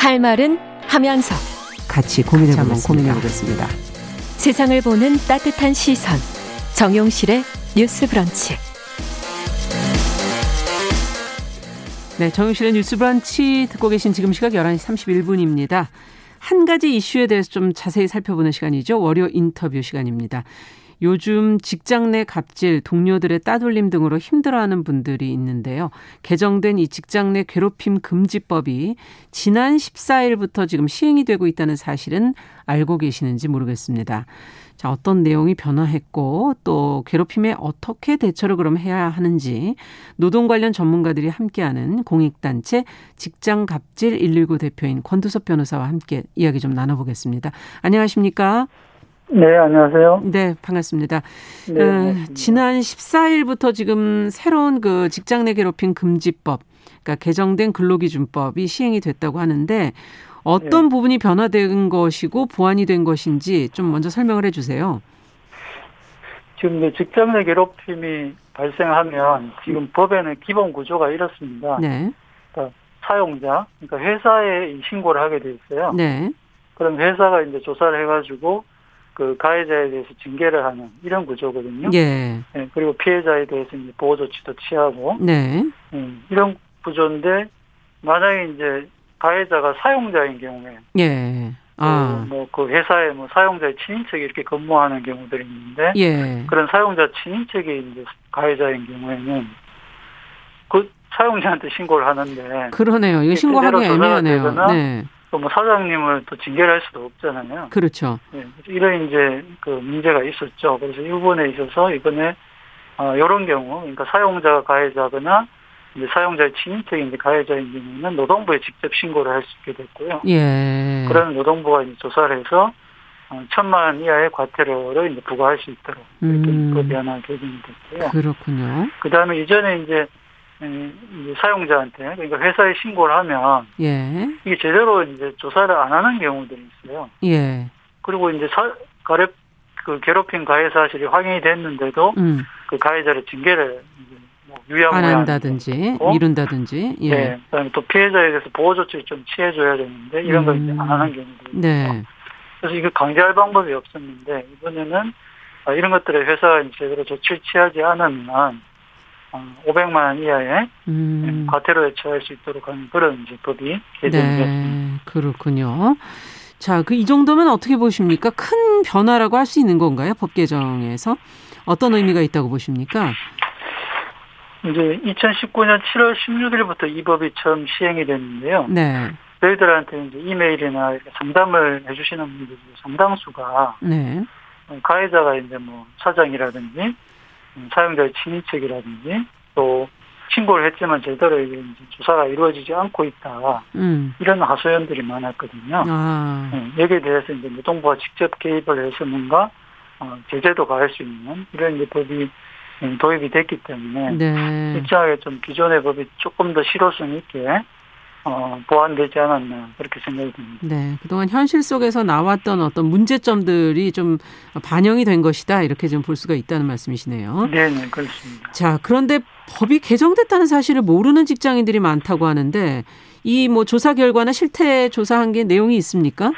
할 말은 하면서 같이 고민해보겠습니다. 고민해보겠습니다. 세상을 보는 따뜻한 시선. 정용실의 뉴스 브런치. 네, 정용실의 뉴스 브런치 듣고 계신 지금 시각 11시 31분입니다. 한 가지 이슈에 대해서 좀 자세히 살펴보는 시간이죠. 월요 인터뷰 시간입니다. 요즘 직장 내 갑질, 동료들의 따돌림 등으로 힘들어하는 분들이 있는데요. 개정된 이 직장 내 괴롭힘 금지법이 지난 14일부터 지금 시행이 되고 있다는 사실은 알고 계시는지 모르겠습니다. 자, 어떤 내용이 변화했고 또 괴롭힘에 어떻게 대처를 그럼 해야 하는지 노동 관련 전문가들이 함께하는 공익단체 직장 갑질 119 대표인 권두섭 변호사와 함께 이야기 좀 나눠보겠습니다. 안녕하십니까? 네, 안녕하세요. 네, 반갑습니다. 네, 어, 지난 14일부터 지금 새로운 그 직장 내 괴롭힘 금지법, 그러니까 개정된 근로기준법이 시행이 됐다고 하는데 어떤 네. 부분이 변화된 것이고 보완이 된 것인지 좀 먼저 설명을 해 주세요. 지금 직장 내 괴롭힘이 발생하면 지금 법에는 기본 구조가 이렇습니다. 네. 그러니까 사용자, 그러니까 회사에 신고를 하게 돼 있어요. 네. 그럼 회사가 이제 조사를 해가지고 그 가해자에 대해서 징계를 하는 이런 구조거든요. 예. 네, 그리고 피해자에 대해서 이제 보호 조치도 취하고. 네. 네. 이런 구조인데 만약에 이제 가해자가 사용자인 경우에. 예. 아. 그 뭐그 회사에 뭐 사용자의 친인척이 이렇게 근무하는 경우들이 있는데. 예. 그런 사용자 친인척이 이제 가해자인 경우에는 그 사용자한테 신고를 하는데. 그러네요. 이거 신고하기 애매하네요. 네. 또 뭐 사장님을 또 징계를 할 수도 없잖아요. 그렇죠. 네, 이런 이제 그 문제가 있었죠. 그래서 이 부분에 있어서 이번에 어, 이런 경우, 그러니까 사용자가 가해자거나 이제 사용자의 친인척이 이제 가해자인 경우는 노동부에 직접 신고를 할 수 있게 됐고요. 예. 그러면 노동부가 이제 조사를 해서 어, 천만 원 이하의 과태료를 이제 부과할 수 있도록 이렇게 음. 법이 하나 개정이 됐고요. 그렇군요. 그 다음에 이전에 이제 사용자한테 그러니까 회사에 신고를 하면 예. 이게 제대로 이제 조사를 안 하는 경우들이 있어요. 예. 그리고 이제 사, 가래 그 괴롭힘 가해 사실이 확인이 됐는데도 음. 그 가해자를 징계를 뭐 유야무야 안 한다든지 미룬다든지 예. 네. 그다음에 또 피해자에 대해서 보호 조치를 좀 취해줘야 되는데 이런 걸 이제 안 음. 하는 경우도 있고. 네. 그래서 이거 강제할 방법이 없었는데 이번에는 아, 이런 것들을 회사가 제대로 조치를 취하지 않으면 500만 어, 원 이하의 음. 과태료에 처할 수 있도록 하는 그런 이제 법이 개정됐습니다. 네, 그렇군요. 자, 그 이 정도면 어떻게 보십니까? 큰 변화라고 할 수 있는 건가요? 법 개정에서 어떤 의미가 있다고 보십니까? 이제 2019년 7월 16일부터 이 법이 처음 시행이 됐는데요. 네. 저희들한테 이제 이메일이나 상담을 해주시는 분들 상당수가 네. 가해자가 이제 뭐 사장이라든지 음, 사용자의 친인척이라든지 또 신고를 했지만 제대로 이제 조사가 이루어지지 않고 있다. 음. 이런 하소연들이 많았거든요. 아. 네, 여기에 대해서 이제 노동부가 직접 개입을 해서 뭔가 어, 제재도 가할 수 있는 이런 이제 법이 음, 도입이 됐기 때문에 네. 일정하게 좀 기존의 법이 조금 더 실효성 있게 어, 보완되지 않았나 그렇게 생각이 듭니다. 네, 그동안 현실 속에서 나왔던 어떤 문제점들이 좀 반영이 된 것이다 이렇게 좀 볼 수가 있다는 말씀이시네요. 네, 네, 그렇습니다. 자, 그런데 법이 개정됐다는 사실을 모르는 직장인들이 많다고 하는데 이 뭐 조사 결과나 실태 조사한 게 내용이 있습니까?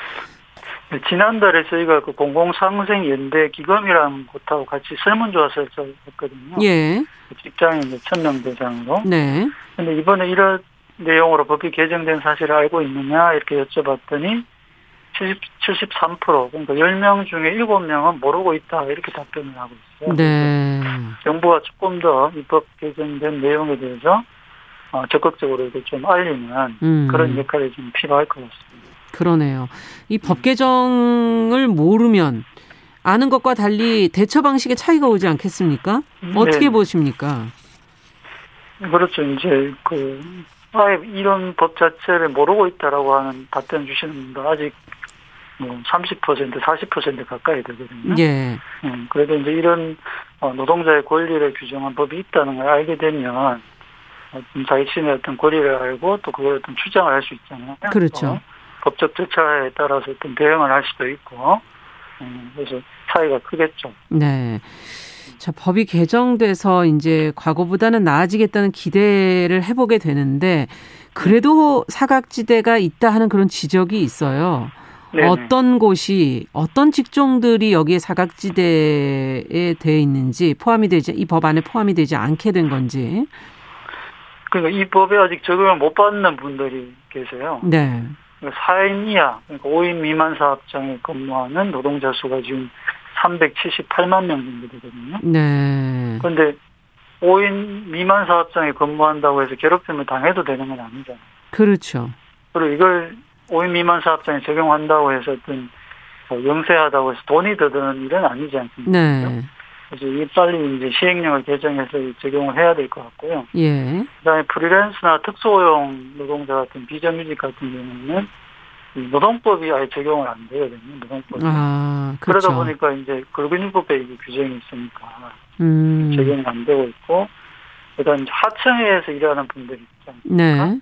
네, 지난달에 저희가 그 공공상생연대 기금이라는 곳하고 같이 설문조사를 했거든요. 예. 직장인 1000명 대상으로. 네. 근데 이번에 이런 내용으로 법이 개정된 사실을 알고 있느냐 이렇게 여쭤봤더니 70, 73% 그러니까 10명 중에 7명은 모르고 있다 이렇게 답변을 하고 있어요. 네. 정부가 조금 더 입법 개정된 내용에 대해서 어, 적극적으로 이렇게 좀 알리는 음. 그런 역할이 좀 필요할 것 같습니다. 그러네요. 이법 음. 개정을 모르면 아는 것과 달리 대처 방식에 차이가 오지 않겠습니까? 어떻게 네. 보십니까? 그렇죠. 이제 그 아예 이런 법 자체를 모르고 있다라고 하는 답변 주시는 분도 아직 뭐 30% 40% 가까이 되거든요. 예. 음, 그래도 이제 이런 어, 노동자의 권리를 규정한 법이 있다는 걸 알게 되면 어, 자신의 어떤 권리를 알고 또 그걸 어떤 주장을 할 수 있잖아요. 그렇죠. 법적 절차에 따라서 어떤 대응을 할 수도 있고 음, 그래서 차이가 크겠죠. 네. 자, 법이 개정돼서 이제 과거보다는 나아지겠다는 기대를 해보게 되는데 그래도 사각지대가 있다 하는 그런 지적이 있어요. 네네. 어떤 곳이 어떤 직종들이 여기에 사각지대에 돼 있는지 포함이 되지 이 법 안에 포함이 되지 않게 된 건지. 그러니까 이 법에 아직 적용을 못 받는 분들이 계세요. 네. 4인 이하, 그러니까 5인 미만 사업장에 근무하는 노동자 수가 지금 378만 명 정도 되거든요. 네. 그런데 5인 미만 사업장에 근무한다고 해서 괴롭힘을 당해도 되는 건 아니잖아요. 그렇죠. 그리고 이걸 5인 미만 사업장에 적용한다고 해서 어떤 뭐 영세하다고 해서 돈이 더 드는 일은 아니지 않습니까? 네. 그래서 이 빨리 이제 시행령을 개정해서 적용을 해야 될 것 같고요. 예. 그다음에 프리랜서나 특수고용 노동자 같은 비정규직 같은 경우는 노동법이 아예 적용을 안 되거든요. 노동법이. 아, 그렇죠. 그러다 보니까 이제 근로기준법에 이게 규정이 있으니까 음. 적용이 안 되고 있고 그다음 하청에서 일하는 분들이 있지 않습니까?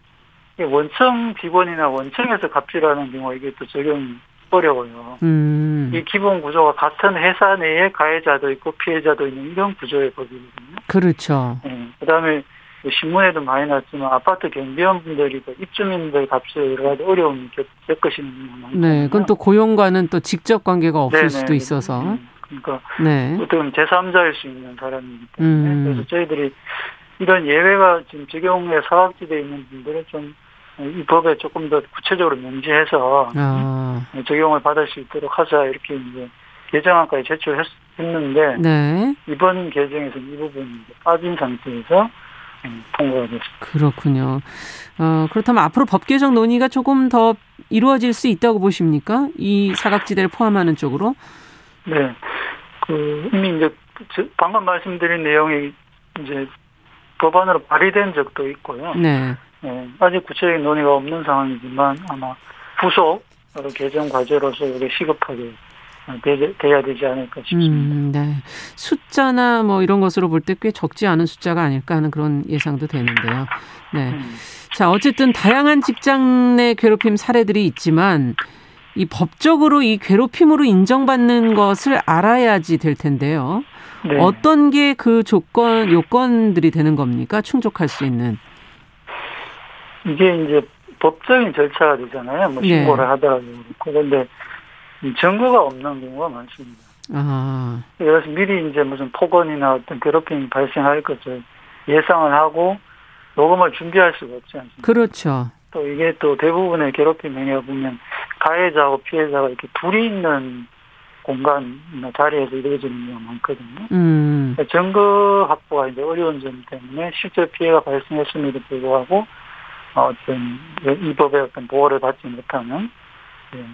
네. 원청 직원이나 원청에서 갑질하는 경우 이게 또 적용이 어려워요. 음. 이 기본 구조가 같은 회사 내에 가해자도 있고 피해자도 있는 이런 구조의 법이거든요. 그렇죠. 네. 그다음에 신문에도 많이 났지만 아파트 경비원분들이 입주민들 값을 여러 가지 어려움을 겪 으시는 경우가 많아요. 네, 그건 또 고용과는 또 직접 관계가 없을 네네. 수도 있어서. 네. 그러니까 네. 어떤 제3자일 수 있는 사람이기 때문에 음. 그래서 저희들이 이런 예외가 지금 적용에 사각지대에 있는 분들은 좀 이 법에 조금 더 구체적으로 명시해서 아. 적용을 받을 수 있도록 하자 이렇게 이제 개정안까지 제출했는데 네. 이번 개정에서 이 부분이 빠진 상태에서 통과가 됐습니다. 그렇군요. 어, 그렇다면 앞으로 법 개정 논의가 조금 더 이루어질 수 있다고 보십니까? 이 사각지대를 포함하는 쪽으로? 네. 그, 이미 이제, 방금 말씀드린 내용이 이제 법안으로 발의된 적도 있고요. 네. 네. 아직 구체적인 논의가 없는 상황이지만 아마 후속 개정 과제로서 이게 시급하게 돼야 되지 않을까 싶습니다. 음, 네. 숫자나 뭐 이런 것으로 볼 때 꽤 적지 않은 숫자가 아닐까 하는 그런 예상도 되는데요. 네. 음. 자, 어쨌든 다양한 직장 내 괴롭힘 사례들이 있지만 이 법적으로 이 괴롭힘으로 인정받는 것을 알아야지 될 텐데요. 네. 어떤 게 그 조건 요건들이 되는 겁니까? 충족할 수 있는. 이게 이제 법적인 절차가 되잖아요. 뭐 네. 신고를 네. 하더라도 그렇고. 근데 증거가 없는 경우가 많습니다. 아. 그래서 미리 이제 무슨 폭언이나 어떤 괴롭힘이 발생할 것을 예상을 하고 녹음을 준비할 수가 없지 않습니까? 그렇죠. 또 이게 또 대부분의 괴롭힘 행위가 보면 가해자하고 피해자가 이렇게 둘이 있는 공간이나 자리에서 이루어지는 경우가 많거든요. 음. 그러니까 증거 확보가 이제 어려운 점 때문에 실제 피해가 발생했음에도 불구하고 어떤 이 법의 어떤 보호를 받지 못하는 예,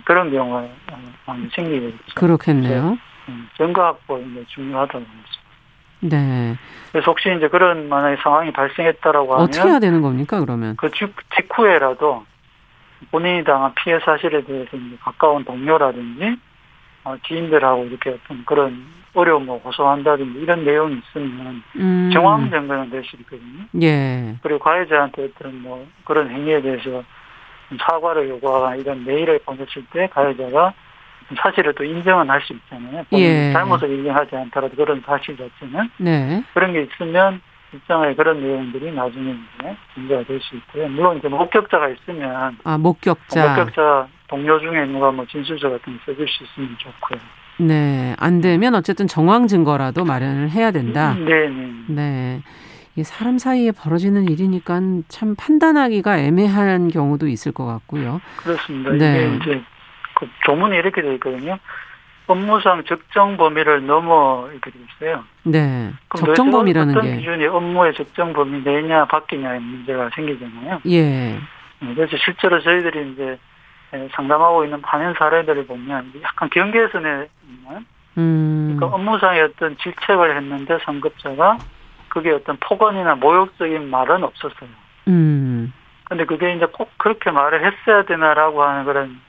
그런 경우가 많이 생기고 있죠. 그렇겠네요. 증거 확보 이 중요하다고 봅니다. 네. 그래서 혹시 이제 그런 만약에 상황이 발생했다라고 하면 어떻게 해야 되는 겁니까 그러면? 그 직후에라도 본인이 당한 피해 사실에 대해서 이제 가까운 동료라든지 어, 지인들하고 이렇게 어떤 그런 어려움을 호소한다든지 이런 내용이 있으면 음. 정황 증거는 될 수 있거든요. 예. 그리고 가해자한테 어떤 뭐 그런 행위에 대해서 사과를 요구하거나 이런 메일을 보냈을 때 가해자가 사실을 또 인정은 할 수 있잖아요. 예. 잘못을 인정하지 않더라도 그런 사실 자체는 네. 그런 게 있으면 입장에 그런 내용들이 나중에 이제 문제가 될 수 있고요. 물론 이제 목격자가 있으면 아 목격자 목격자 동료 중에 누가 뭐 진술서 같은 거 써줄 수 있으면 좋고요. 네, 안 되면 어쨌든 정황 증거라도 마련을 해야 된다. 네, 네. 네. 이 사람 사이에 벌어지는 일이니까 참 판단하기가 애매한 경우도 있을 것 같고요. 그렇습니다. 네. 이게 이제 그 조문이 이렇게 되어 있거든요. 업무상 적정 범위를 넘어 이렇게 되어 있어요. 네. 적정 범위라는 어떤 게 기준이 업무의 적정 범위 내냐 바뀌냐의 문제가 생기잖아요. 예. 네, 그래서 실제로 저희들이 이제 상담하고 있는 반연 사례들을 보면 약간 경계선에 있는 음. 그러니까 업무상의 어떤 질책을 했는데 상급자가 그게 어떤 폭언이나 모욕적인 말은 없었어요. 음. 근데 그게 이제 꼭 그렇게 말을 했어야 되나라고 하는 그런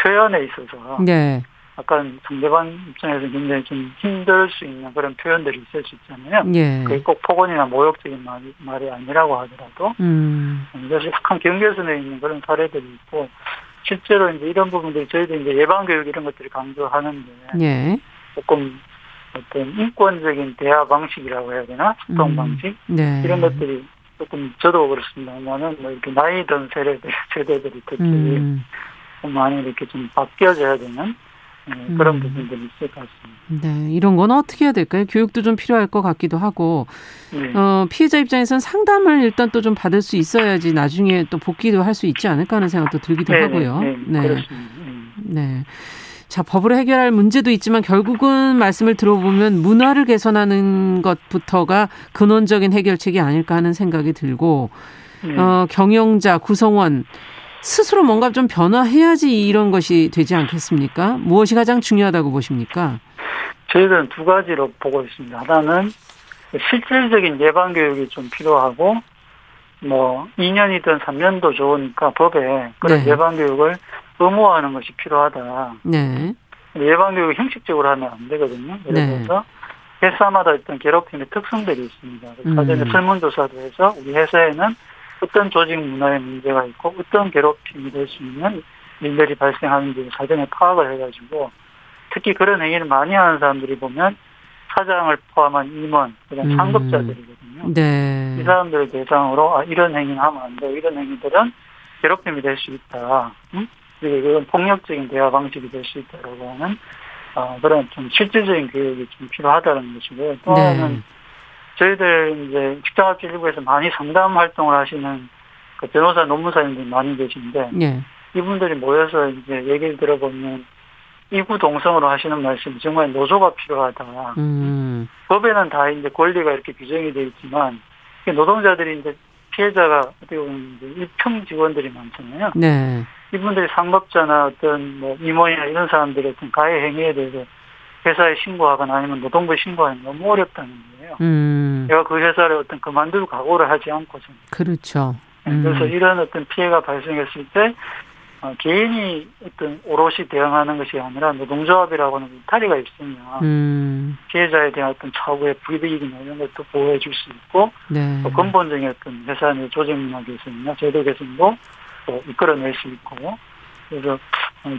표현에 있어서 네. 약간 상대방 입장에서 굉장히 좀 힘들 수 있는 그런 표현들이 있을 수 있잖아요. 예. 그게 꼭 폭언이나 모욕적인 말이, 말이 아니라고 하더라도 음. 이것이 약간 경계선에 있는 그런 사례들이 있고 실제로 이제 이런 부분들이 저희도 이제 예방 교육 이런 것들을 강조하는데 예. 조금 어떤 인권적인 대화 방식이라고 해야 되나 소통 음. 방식 네. 이런 것들이 조금 저도 그렇습니다만은 뭐 이렇게 나이 든 세대들 세대들이 특히 음. 많이 이렇게 좀 바뀌어져야 되는 네, 그런 음. 부분들이 있을 것 같습니다. 네, 이런 건 어떻게 해야 될까요? 교육도 좀 필요할 것 같기도 하고, 네. 어, 피해자 입장에서는 상담을 일단 또 좀 받을 수 있어야지 나중에 또 복귀도 할 수 있지 않을까 하는 생각도 들기도 네, 네 하고요. 네, 네, 그렇습니다. 네. 자, 법으로 해결할 문제도 있지만 결국은 말씀을 들어보면 문화를 개선하는 것부터가 근원적인 해결책이 아닐까 하는 생각이 들고, 어, 경영자, 구성원, 스스로 뭔가 좀 변화해야지 이런 것이 되지 않겠습니까? 무엇이 가장 중요하다고 보십니까? 저희들은 두 가지로 보고 있습니다. 하나는 실질적인 예방 교육이 좀 필요하고 뭐 2년이든 3년도 좋으니까 법에 그런 네. 예방 교육을 의무화하는 것이 필요하다. 네. 예방 교육을 형식적으로 하면 안 되거든요. 예를 네. 들어서 네. 회사마다 어떤 괴롭힘의 특성들이 있습니다. 사전에 음. 설문조사도 해서 우리 회사에는 어떤 조직 문화의 문제가 있고 어떤 괴롭힘이 될 수 있는 일들이 발생하는지 사전에 파악을 해가지고 특히 그런 행위를 많이 하는 사람들이 보면 사장을 포함한 임원, 그냥 음. 상급자들이거든요. 네. 이 사람들을 대상으로 아, 이런 행위는 하면 안 돼. 이런 행위들은 괴롭힘이 될 수 있다. 응? 그리고 그건 폭력적인 대화 방식이 될 수 있다라고 하는 어, 그런 좀 실질적인 교육이 좀 필요하다는 것이고요. 또 네. 하나는 저희들 이제 직장학교 일부에서 많이 상담 활동을 하시는 그 변호사 논문사님들이 많이 계신데 예. 이분들이 모여서 이제 얘기를 들어보면 이구 동성으로 하시는 말씀이 정말 노조가 필요하다. 음. 법에는 다 이제 권리가 이렇게 규정이 되어 있지만 노동자들이 이제 피해자가 어떻게 보면 이제 일평 직원들이 많잖아요. 네. 이분들이 상급자나 어떤 뭐 임원이나 이런 사람들의 어떤 가해 행위에 대해서 회사에 신고하거나 아니면 노동부에 신고하는 너무 어렵다는 거예요. 음. 내가 그 회사를 어떤 그만둘 각오를 하지 않고서. 그렇죠. 네, 음. 그래서 이런 어떤 피해가 발생했을 때 어, 개인이 어떤 오롯이 대응하는 것이 아니라 노동조합이라고 하는 탈의가 있으면 음. 피해자에 대한 어떤 차후의 불이익이나 이런 것도 보호해 줄 수 있고 네. 또 근본적인 어떤 회사 내 조직 문화 개선이나 제도 개선도 또 이끌어낼 수 있고 그래서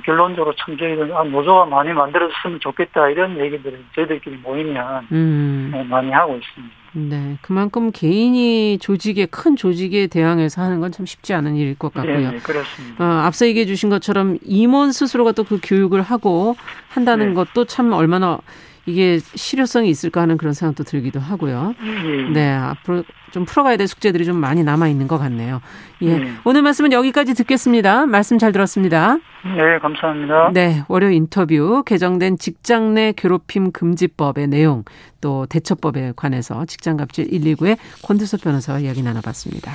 결론적으로 참 저희들 아, 노조가 많이 만들어졌으면 좋겠다 이런 얘기들을 저희들끼리 모이면 음. 네, 많이 하고 있습니다. 네, 그만큼 개인이 조직에 큰 조직에 대항해서 하는 건 참 쉽지 않은 일일 것 같고요. 네, 네 그렇습니다. 어, 앞서 얘기해 주신 것처럼 임원 스스로가 또 그 교육을 하고 한다는 네. 것도 참 얼마나 이게 실효성이 있을까 하는 그런 생각도 들기도 하고요. 예. 네, 앞으로 좀 풀어가야 될 숙제들이 좀 많이 남아 있는 것 같네요. 예. 예. 오늘 말씀은 여기까지 듣겠습니다. 말씀 잘 들었습니다. 네, 감사합니다. 네, 월요 인터뷰 개정된 직장 내 괴롭힘 금지법의 내용 또 대처법에 관해서 직장 갑질 129의 권두섭 변호사와 이야기 나눠봤습니다.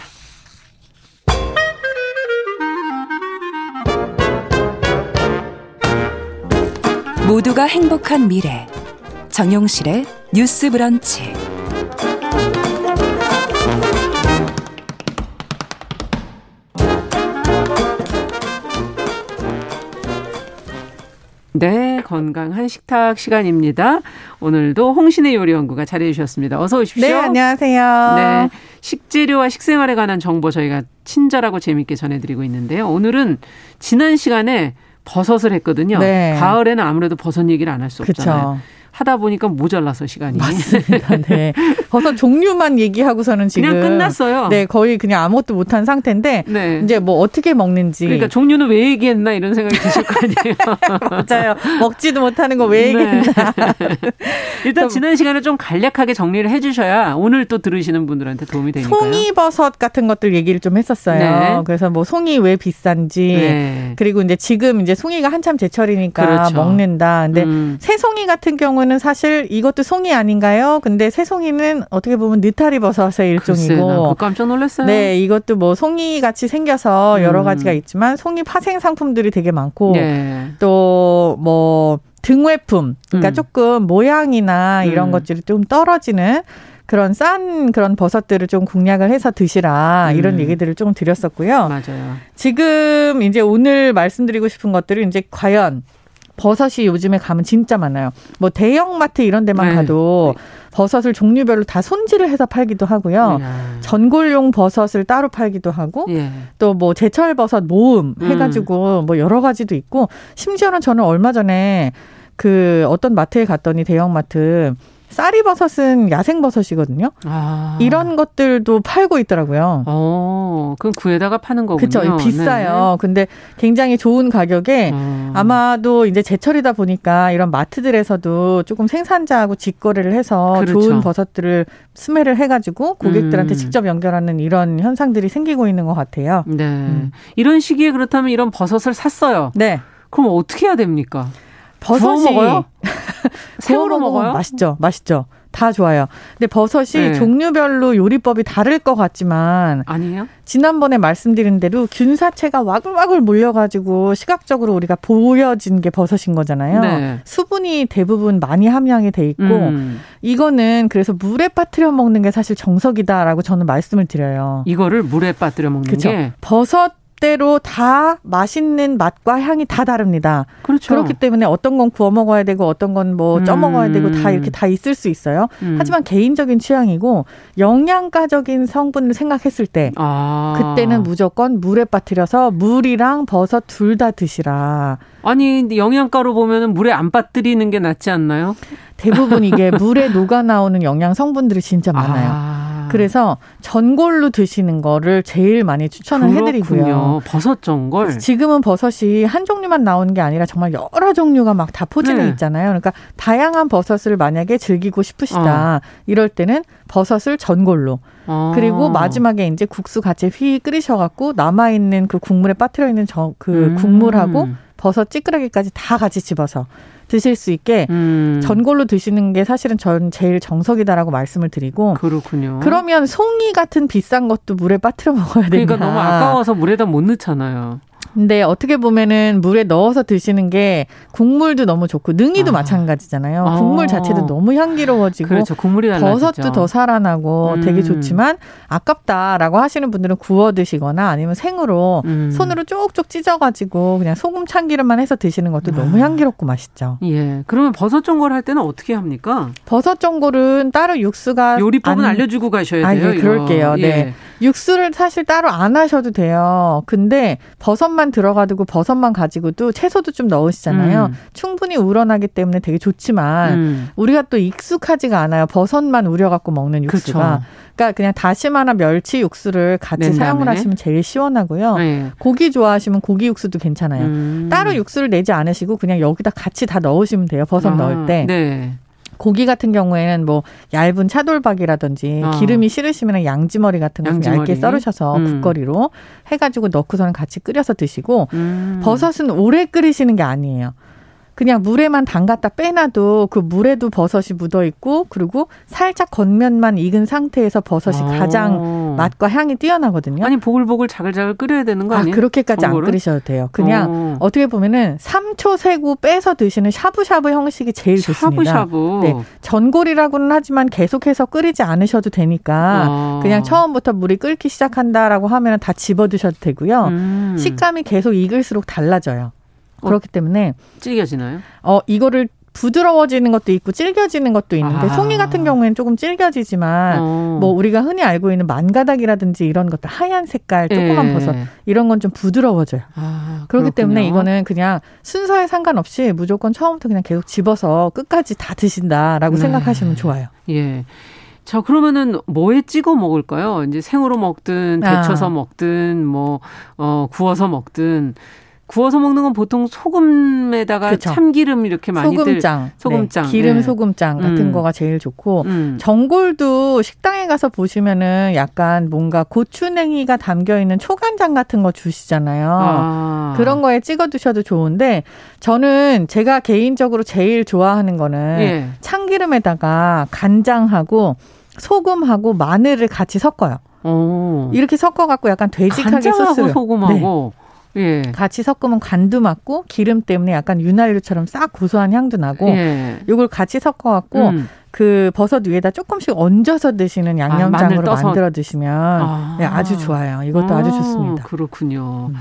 모두가 행복한 미래 정용실의 뉴스 브런치. 네, 건강한 식탁 시간입니다. 오늘도 홍신의 요리 연구가 자리해 주셨습니다. 어서 오십시오. 네, 안녕하세요. 네, 식재료와 식생활에 관한 정보 저희가 친절하고 재밌게 전해드리고 있는데요. 오늘은 지난 시간에 버섯을 했거든요. 네. 가을에는 아무래도 버섯 얘기를 안 할 수 없잖아요. 그쵸. 하다 보니까 모자라서 시간이. 맞습니다. 네. 버섯 종류만 얘기하고서는 지금 그냥 끝났어요. 네, 거의 그냥 아무것도 못한 상태인데 네. 이제 뭐 어떻게 먹는지. 그러니까 종류는 왜 얘기했나 이런 생각이 드실 거 아니에요. 맞아요. 먹지도 못하는 거 왜 얘기했나. 네. 일단 지난 시간에 좀 간략하게 정리를 해주셔야 오늘 또 들으시는 분들한테 도움이 되니까요. 송이버섯 같은 것들 얘기를 좀 했었어요. 네. 그래서 뭐 송이 왜 비싼지 네. 그리고 이제 지금 이제 송이가 한참 제철이니까 그렇죠. 먹는다. 근데 음. 새송이 같은 경우는 경우는 사실 이것도 송이 아닌가요? 근데 새송이는 어떻게 보면 느타리 버섯의 일종이고. 깜짝 놀랐어요. 네, 이것도 뭐 송이 같이 생겨서 여러 음. 가지가 있지만 송이 파생 상품들이 되게 많고 네. 또뭐 등외품, 그러니까 음. 조금 모양이나 이런 음. 것들이 좀 떨어지는 그런 싼 그런 버섯들을 좀 공략을 해서 드시라 음. 이런 얘기들을 좀 드렸었고요. 맞아요. 지금 이제 오늘 말씀드리고 싶은 것들은 이제 과연 버섯이 요즘에 가면 진짜 많아요. 뭐 대형마트 이런 데만 네. 가도 버섯을 종류별로 다 손질을 해서 팔기도 하고요. 야. 전골용 버섯을 따로 팔기도 하고 예. 또뭐 제철 버섯 모음 음. 해가지고 음. 뭐 여러 가지도 있고 심지어는 저는 얼마 전에 그 어떤 마트에 갔더니 대형마트 쌀이버섯은 야생버섯이거든요. 아. 이런 것들도 팔고 있더라고요. 어, 그럼 구에다가 파는 거군요. 그렇죠. 비싸요. 네. 근데 굉장히 좋은 가격에 어. 아마도 이제 제철이다 보니까 이런 마트들에서도 조금 생산자하고 직거래를 해서 그렇죠. 좋은 버섯들을 스매를 해가지고 고객들한테 음. 직접 연결하는 이런 현상들이 생기고 있는 것 같아요. 네. 음. 이런 시기에 그렇다면 이런 버섯을 샀어요. 네. 그럼 어떻게 해야 됩니까? 버섯이 먹어요? 새우로 먹어요? 맛있죠. 맛있죠. 다 좋아요. 근데 버섯이 네. 종류별로 요리법이 다를 것 같지만 아니에요? 지난번에 말씀드린 대로 균사체가 와글와글 몰려가지고 시각적으로 우리가 보여진 게 버섯인 거잖아요. 네. 수분이 대부분 많이 함량이 돼 있고 음. 이거는 그래서 물에 빠뜨려 먹는 게 사실 정석이다라고 저는 말씀을 드려요. 이거를 물에 빠뜨려 먹는 그쵸? 게 버섯 때로 다 맛있는 맛과 향이 다 다릅니다. 그렇죠. 그렇기 때문에 어떤 건 구워 먹어야 되고 어떤 건 뭐쪄 음. 먹어야 되고 다 이렇게 다 있을 수 있어요. 음. 하지만 개인적인 취향이고 영양가적인 성분을 생각했을 때 아. 그때는 무조건 물에 빠뜨려서 물이랑 버섯 둘 다 드시라. 아니 영양가로 보면은 물에 안 빠뜨리는 게 낫지 않나요? 대부분 이게 물에 녹아 나오는 영양 성분들이 진짜 많아요. 아. 그래서 전골로 드시는 거를 제일 많이 추천을 그렇군요. 해드리고요. 버섯 전골. 지금은 버섯이 한 종류만 나오는 게 아니라 정말 여러 종류가 막 다 포진해 네. 있잖아요. 그러니까 다양한 버섯을 만약에 즐기고 싶으시다 어. 이럴 때는 버섯을 전골로 어. 그리고 마지막에 이제 국수 같이 휘 끓이셔갖고 남아 있는 그 국물에 빠뜨려 있는 저, 그 음. 국물하고 버섯 찌끄러기까지 다 같이 집어서 드실 수 있게 음. 전골로 드시는 게 사실은 전 제일 정석이다라고 말씀을 드리고 그렇군요. 그러면 송이 같은 비싼 것도 물에 빠뜨려 먹어야 되니까 그러니까 너무 아까워서 물에다 못 넣잖아요. 근데 어떻게 보면은 물에 넣어서 드시는 게 국물도 너무 좋고 능이도 아. 마찬가지잖아요. 아. 국물 자체도 너무 향기로워지고 그렇죠. 국물이 버섯도 더 살아나고 음. 되게 좋지만 아깝다라고 하시는 분들은 구워 드시거나 아니면 생으로 음. 손으로 쪽쪽 찢어가지고 그냥 소금 참기름만 해서 드시는 것도 아. 너무 향기롭고 맛있죠. 예. 그러면 버섯 전골 할 때는 어떻게 합니까? 버섯 전골은 따로 육수가 요리법은 안... 알려주고 가셔야 돼요. 아, 네, 그럴게요. 네. 예. 육수를 사실 따로 안 하셔도 돼요. 근데 버섯만 들어가지고 버섯만 가지고도 채소도 좀 넣으시잖아요. 음. 충분히 우러나기 때문에 되게 좋지만 음. 우리가 또 익숙하지가 않아요. 버섯만 우려갖고 먹는 육수가. 그쵸. 그러니까 그냥 다시마나 멸치 육수를 같이 사용을 하시면 제일 시원하고요. 네. 고기 좋아하시면 고기 육수도 괜찮아요. 음. 따로 육수를 내지 않으시고 그냥 여기다 같이 다 넣으시면 돼요. 버섯 아, 넣을 때. 네. 고기 같은 경우에는 뭐 얇은 차돌박이라든지 어. 기름이 싫으시면 양지머리 같은 거 얇게 썰으셔서 음. 국거리로 해가지고 넣고서는 같이 끓여서 드시고 음. 버섯은 오래 끓이시는 게 아니에요. 그냥 물에만 담갔다 빼놔도 그 물에도 버섯이 묻어 있고 그리고 살짝 겉면만 익은 상태에서 버섯이 아. 가장 맛과 향이 뛰어나거든요. 아니 보글보글 자글자글 끓여야 되는 거 아, 아니에요? 아, 그렇게까지 전골은? 안 끓이셔도 돼요. 그냥 어. 떻게 보면은 3초 세고 빼서 드시는 샤브샤브 형식이 제일 좋습니다. 샤브샤브. 네. 전골이라고는 하지만 계속해서 끓이지 않으셔도 되니까 아. 그냥 처음부터 물이 끓기 시작한다라고 하면 다 집어 드셔도 되고요. 음. 식감이 계속 익을수록 달라져요. 어, 그렇기 때문에 질겨지나요? 어 이거를 부드러워지는 것도 있고 질겨지는 것도 있는데 아. 송이 같은 경우에는 조금 질겨지지만 어. 뭐 우리가 흔히 알고 있는 만가닥이라든지 이런 것들 하얀 색깔 조그만 예. 버섯 이런 건 좀 부드러워져요. 아, 그렇기 때문에 이거는 그냥 순서에 상관없이 무조건 처음부터 그냥 계속 집어서 끝까지 다 드신다라고 네. 생각하시면 좋아요. 예. 자, 그러면은 뭐에 찍어 먹을까요? 이제 생으로 먹든 데쳐서 아. 먹든 뭐 어, 구워서 먹든 구워서 먹는 건 보통 소금에다가 그쵸. 참기름 이렇게 많이들 소금장, 소금장, 네. 기름 네. 소금장 같은 음. 거가 제일 좋고 음. 전골도 식당에 가서 보시면은 약간 뭔가 고추냉이가 담겨 있는 초간장 같은 거 주시잖아요. 아. 그런 거에 찍어 드셔도 좋은데 저는 제가 개인적으로 제일 좋아하는 거는 예. 참기름에다가 간장하고 소금하고 마늘을 같이 섞어요. 오. 이렇게 섞어갖고 약간 돼지하게 소스를 소금하고 네. 예. 같이 섞으면 간도 맞고 기름 때문에 약간 윤활유처럼 싹 고소한 향도 나고 예. 이걸 같이 섞어갖고 음. 그 버섯 위에다 조금씩 얹어서 드시는 아, 양념장으로 아, 만들어 드시면 아. 네, 아주 좋아요. 이것도 아, 아주 좋습니다. 그렇군요. 음.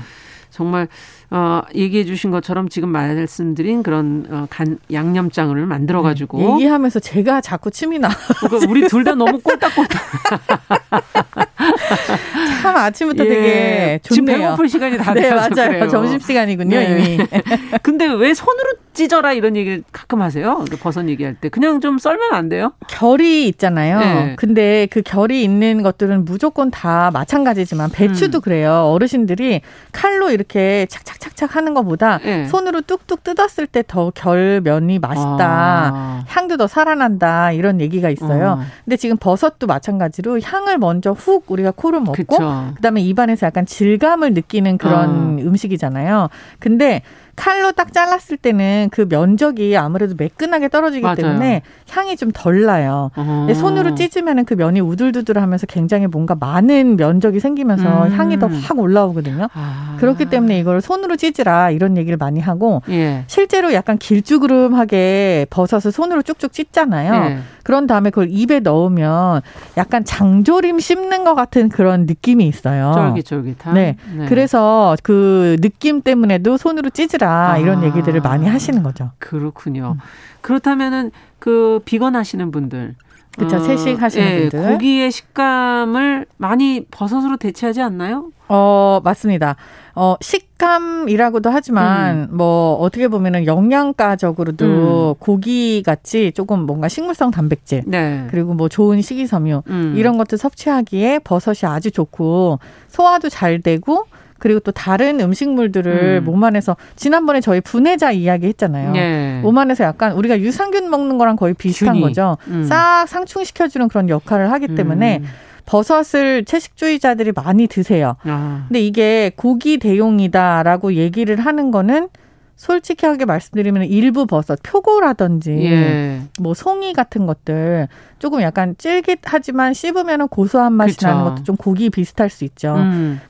정말 어, 얘기해 주신 것처럼 지금 말씀드린 그런 어, 간 양념장을 만들어 가지고 네, 얘기하면서 제가 자꾸 침이 나. 그러니까 우리 둘 다 너무 꼴딱꼴딱. 참 아침부터 예. 되게 좋네요. 지금 배고플 시간이 다 네, 맞아요. 그래요. 점심 시간이군요, 네. 이미. 근데 왜 손으로 찢어라 이런 얘기를 가끔 하세요. 그 버섯 얘기할 때 그냥 좀 썰면 안 돼요? 결이 있잖아요. 네. 근데 그 결이 있는 것들은 무조건 다 마찬가지지만 배추도 음. 그래요. 어르신들이 칼로 이렇게 착착착착 하는 것보다 네. 손으로 뚝뚝 뜯었을 때 더 결면이 맛있다. 아. 향도 더 살아난다. 이런 얘기가 있어요. 어. 근데 지금 버섯도 마찬가지로 향을 먼저 훅 우리가 코로 먹고 그쵸. 그다음에 입안에서 약간 질감을 느끼는 그런 어. 음식이잖아요. 근데 칼로 딱 잘랐을 때는 그 면적이 아무래도 매끈하게 떨어지기 맞아요. 때문에 향이 좀 덜 나요. 어. 손으로 찢으면은 그 면이 우들두들하면서 굉장히 뭔가 많은 면적이 생기면서 음. 향이 더 확 올라오거든요. 아. 그렇기 때문에 이걸 손으로 찢으라 이런 얘기를 많이 하고 예. 실제로 약간 길쭉그름하게 버섯을 손으로 쭉쭉 찢잖아요. 예. 그런 다음에 그걸 입에 넣으면 약간 장조림 씹는 것 같은 그런 느낌이 있어요. 쫄깃쫄깃한. 네. 네. 그래서 그 느낌 때문에도 손으로 찢으라 아. 이런 얘기들을 많이 하시는 거죠. 그렇군요. 음. 그렇다면은 그 비건 하시는 분들 그렇죠. 어, 채식 하시는 예, 분들. 고기의 식감을 많이 버섯으로 대체하지 않나요? 어, 맞습니다. 어, 식감이라고도 하지만, 음. 뭐, 어떻게 보면은 영양가적으로도 음. 고기 같이 조금 뭔가 식물성 단백질, 네. 그리고 뭐 좋은 식이섬유, 음. 이런 것들 섭취하기에 버섯이 아주 좋고, 소화도 잘 되고, 그리고 또 다른 음식물들을 음. 몸 안에서 지난번에 저희 분해자 이야기 했잖아요. 네. 몸 안에서 약간 우리가 유산균 먹는 거랑 거의 비슷한 균이. 거죠. 음. 싹 상충시켜주는 그런 역할을 하기 때문에 음. 버섯을 채식주의자들이 많이 드세요. 아. 근데 이게 고기 대용이다라고 얘기를 하는 거는 솔직하게 말씀드리면 일부 버섯, 표고라든지 예. 뭐 송이 같은 것들 조금 약간 쫄깃하지만 씹으면 고소한 맛이 그쵸. 나는 것도 좀 고기 비슷할 수 있죠. 음.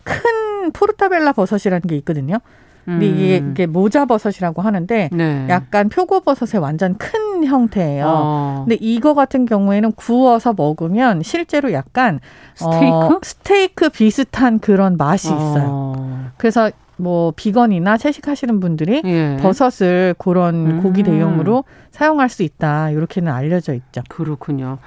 큰 포르타벨라 버섯이라는 게 있거든요. 근데 이게, 음. 이게 모자 버섯이라고 하는데 네. 약간 표고 버섯의 완전 큰 형태예요. 어. 근데 이거 같은 경우에는 구워서 먹으면 실제로 약간 스테이크 어, 스테이크 비슷한 그런 맛이 있어요. 어. 그래서 뭐 비건이나 채식하시는 분들이 예. 버섯을 그런 음. 고기 대용으로 사용할 수 있다. 이렇게는 알려져 있죠. 그렇군요.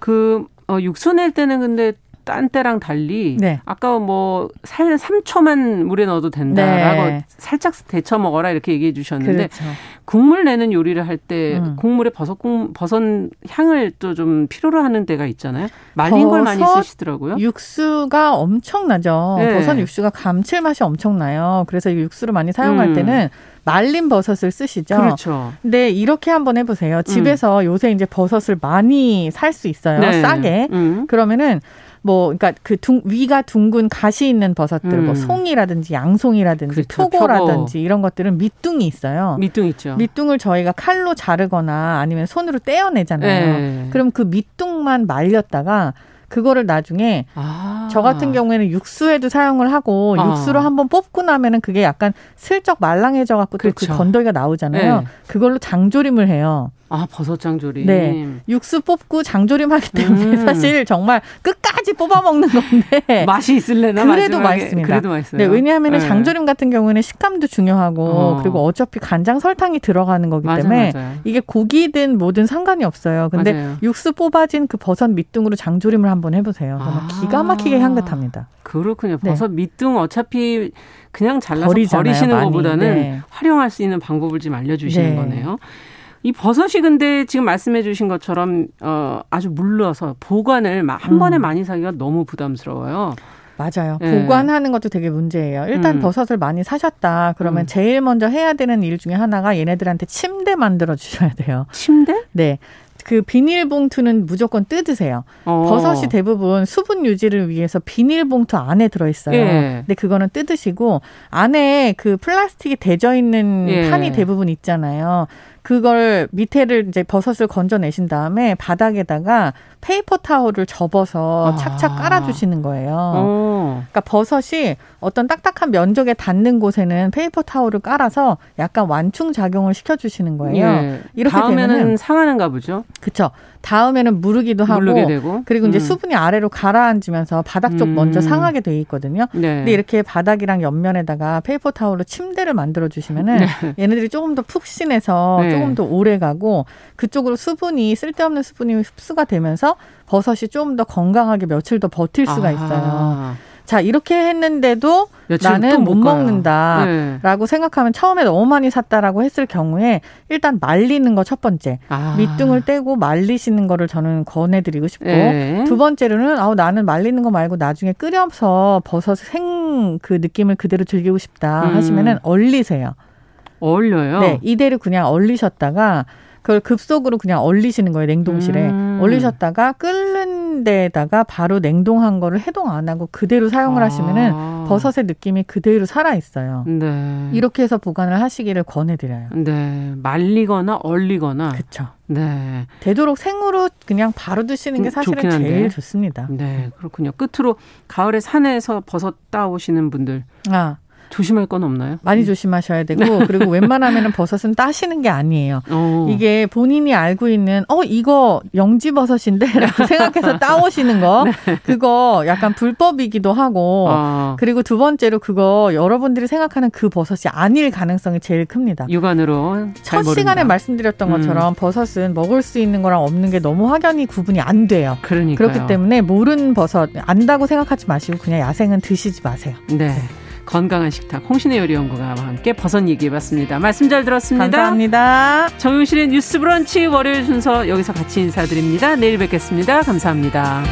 그 어, 육수 낼 때는 근데 딴 때랑 달리 네. 아까 뭐 살 3초만 물에 넣어도 된다라고 네. 살짝 데쳐 먹어라 이렇게 얘기해 주셨는데 그렇죠. 국물 내는 요리를 할때 음. 국물에 버섯 버섯 향을 또 좀 필요로 하는 때가 있잖아요. 말린 걸 많이 쓰시더라고요. 육수가 엄청나죠. 네. 버섯 육수가 감칠맛이 엄청나요. 그래서 육수를 많이 사용할 음. 때는 말린 버섯을 쓰시죠. 그렇죠. 근데 이렇게 한번 해보세요. 집에서 음. 요새 이제 버섯을 많이 살 수 있어요. 네. 싸게. 음. 그러면은 뭐 그러니까 그 둥, 위가 둥근 가시 있는 버섯들 뭐 음. 뭐 송이라든지 양송이라든지 그렇죠. 표고라든지 이런 것들은 밑둥이 있어요. 밑둥 있죠. 밑둥을 저희가 칼로 자르거나 아니면 손으로 떼어내잖아요. 네. 그럼 그 밑둥만 말렸다가 그거를 나중에 아. 저 같은 경우에는 육수에도 사용을 하고 아. 육수로 한번 뽑고 나면은 그게 약간 슬쩍 말랑해져 갖고 또그 건더기가 나오잖아요. 네. 그걸로 장조림을 해요. 아 버섯 장조림. 네, 육수 뽑고 장조림하기 때문에 음. 사실 정말 끝까지 뽑아 먹는 건데 맛이 있을래나 그래도 마지막에. 맛있습니다. 그래도 맛있어요. 네, 왜냐하면 네. 장조림 같은 경우에는 식감도 중요하고 어. 그리고 어차피 간장 설탕이 들어가는 거기 맞아, 때문에 맞아요. 이게 고기든 뭐든 상관이 없어요. 근데 맞아요. 육수 뽑아진 그 버섯 밑둥으로 장조림을 한번 해보세요. 아. 기가 막히게 향긋합니다. 그렇군요. 네. 버섯 네. 밑둥 어차피 그냥 잘라서 버리잖아요, 버리시는 많이. 것보다는 네. 활용할 수 있는 방법을 좀 알려주시는 네. 거네요. 이 버섯이 근데 지금 말씀해 주신 것처럼 어 아주 물러서 보관을 한 음. 번에 많이 사기가 너무 부담스러워요. 맞아요. 네. 보관하는 것도 되게 문제예요. 일단 음. 버섯을 많이 사셨다. 그러면 음. 제일 먼저 해야 되는 일 중에 하나가 얘네들한테 침대 만들어 주셔야 돼요. 침대? 네. 그 비닐봉투는 무조건 뜯으세요. 어. 버섯이 대부분 수분 유지를 위해서 비닐봉투 안에 들어있어요. 예. 근데 그거는 뜯으시고 안에 그 플라스틱이 대져 있는 예. 판이 대부분 있잖아요. 그걸 밑에를 이제 버섯을 건져내신 다음에 바닥에다가 paper towel을 접어서 아. 착착 깔아주시는 거예요. 오. 그러니까 버섯이 어떤 딱딱한 면적에 닿는 곳에는 paper towel을 깔아서 약간 완충 작용을 시켜주시는 거예요. 예. 이렇게 다음에는 상하는가 보죠. 그렇죠. 다음에는 무르기도 하고 되고. 그리고 이제 음. 수분이 아래로 가라앉으면서 바닥 쪽 음. 먼저 상하게 돼 있거든요. 네. 근데 이렇게 바닥이랑 옆면에다가 paper towel로 침대를 만들어 주시면은 네. 얘네들이 조금 더 푹신해서 네. 조금 더 오래 가고 그쪽으로 수분이 쓸데없는 수분이 흡수가 되면서 버섯이 좀 더 건강하게 며칠 더 버틸 수가 있어요. 자, 이렇게 했는데도 나는 못, 못 먹는다라고 네. 생각하면 처음에 너무 많이 샀다라고 했을 경우에 일단 말리는 거 첫 번째. 아. 밑둥을 떼고 말리시는 거를 저는 권해드리고 싶고 네. 두 번째로는 아우 나는 말리는 거 말고 나중에 끓여서 버섯 생 그 느낌을 그대로 즐기고 싶다 음. 하시면은 얼리세요. 얼려요? 네, 이대로 그냥 얼리셨다가 그걸 급속으로 그냥 얼리시는 거예요 냉동실에 음. 얼리셨다가 끓는 데에다가 바로 냉동한 거를 해동 안 하고 그대로 사용을 아. 하시면은 버섯의 느낌이 그대로 살아 있어요. 네. 이렇게 해서 보관을 하시기를 권해드려요. 네, 말리거나 얼리거나. 그렇죠. 네. 되도록 생으로 그냥 바로 드시는 게 음, 사실은 제일 좋습니다. 네, 그렇군요. 끝으로 가을에 산에서 버섯 따오시는 분들. 아. 조심할 건 없나요? 많이 음. 조심하셔야 되고 그리고 웬만하면은 버섯은 따시는 게 아니에요. 오. 어. 이게 본인이 알고 있는 어 이거 영지 버섯인데라고 생각해서 따오시는 거 네. 그거 약간 불법이기도 하고 어. 그리고 두 번째로 그거 여러분들이 생각하는 그 버섯이 아닐 가능성이 제일 큽니다. 육안으로 첫 시간에 말씀드렸던 음. 것처럼 버섯은 먹을 수 있는 거랑 없는 게 너무 확연히 구분이 안 돼요. 그러니까 그렇기 때문에 모르는 버섯 안다고 생각하지 마시고 그냥 야생은 드시지 마세요. 네. 네. 건강한 식탁 홍신의 요리 연구가와 함께 버섯 얘기해봤습니다. 말씀 잘 들었습니다. 감사합니다. 정용실의 뉴스 브런치 월요일 순서 여기서 같이 인사드립니다. 내일 뵙겠습니다. 감사합니다.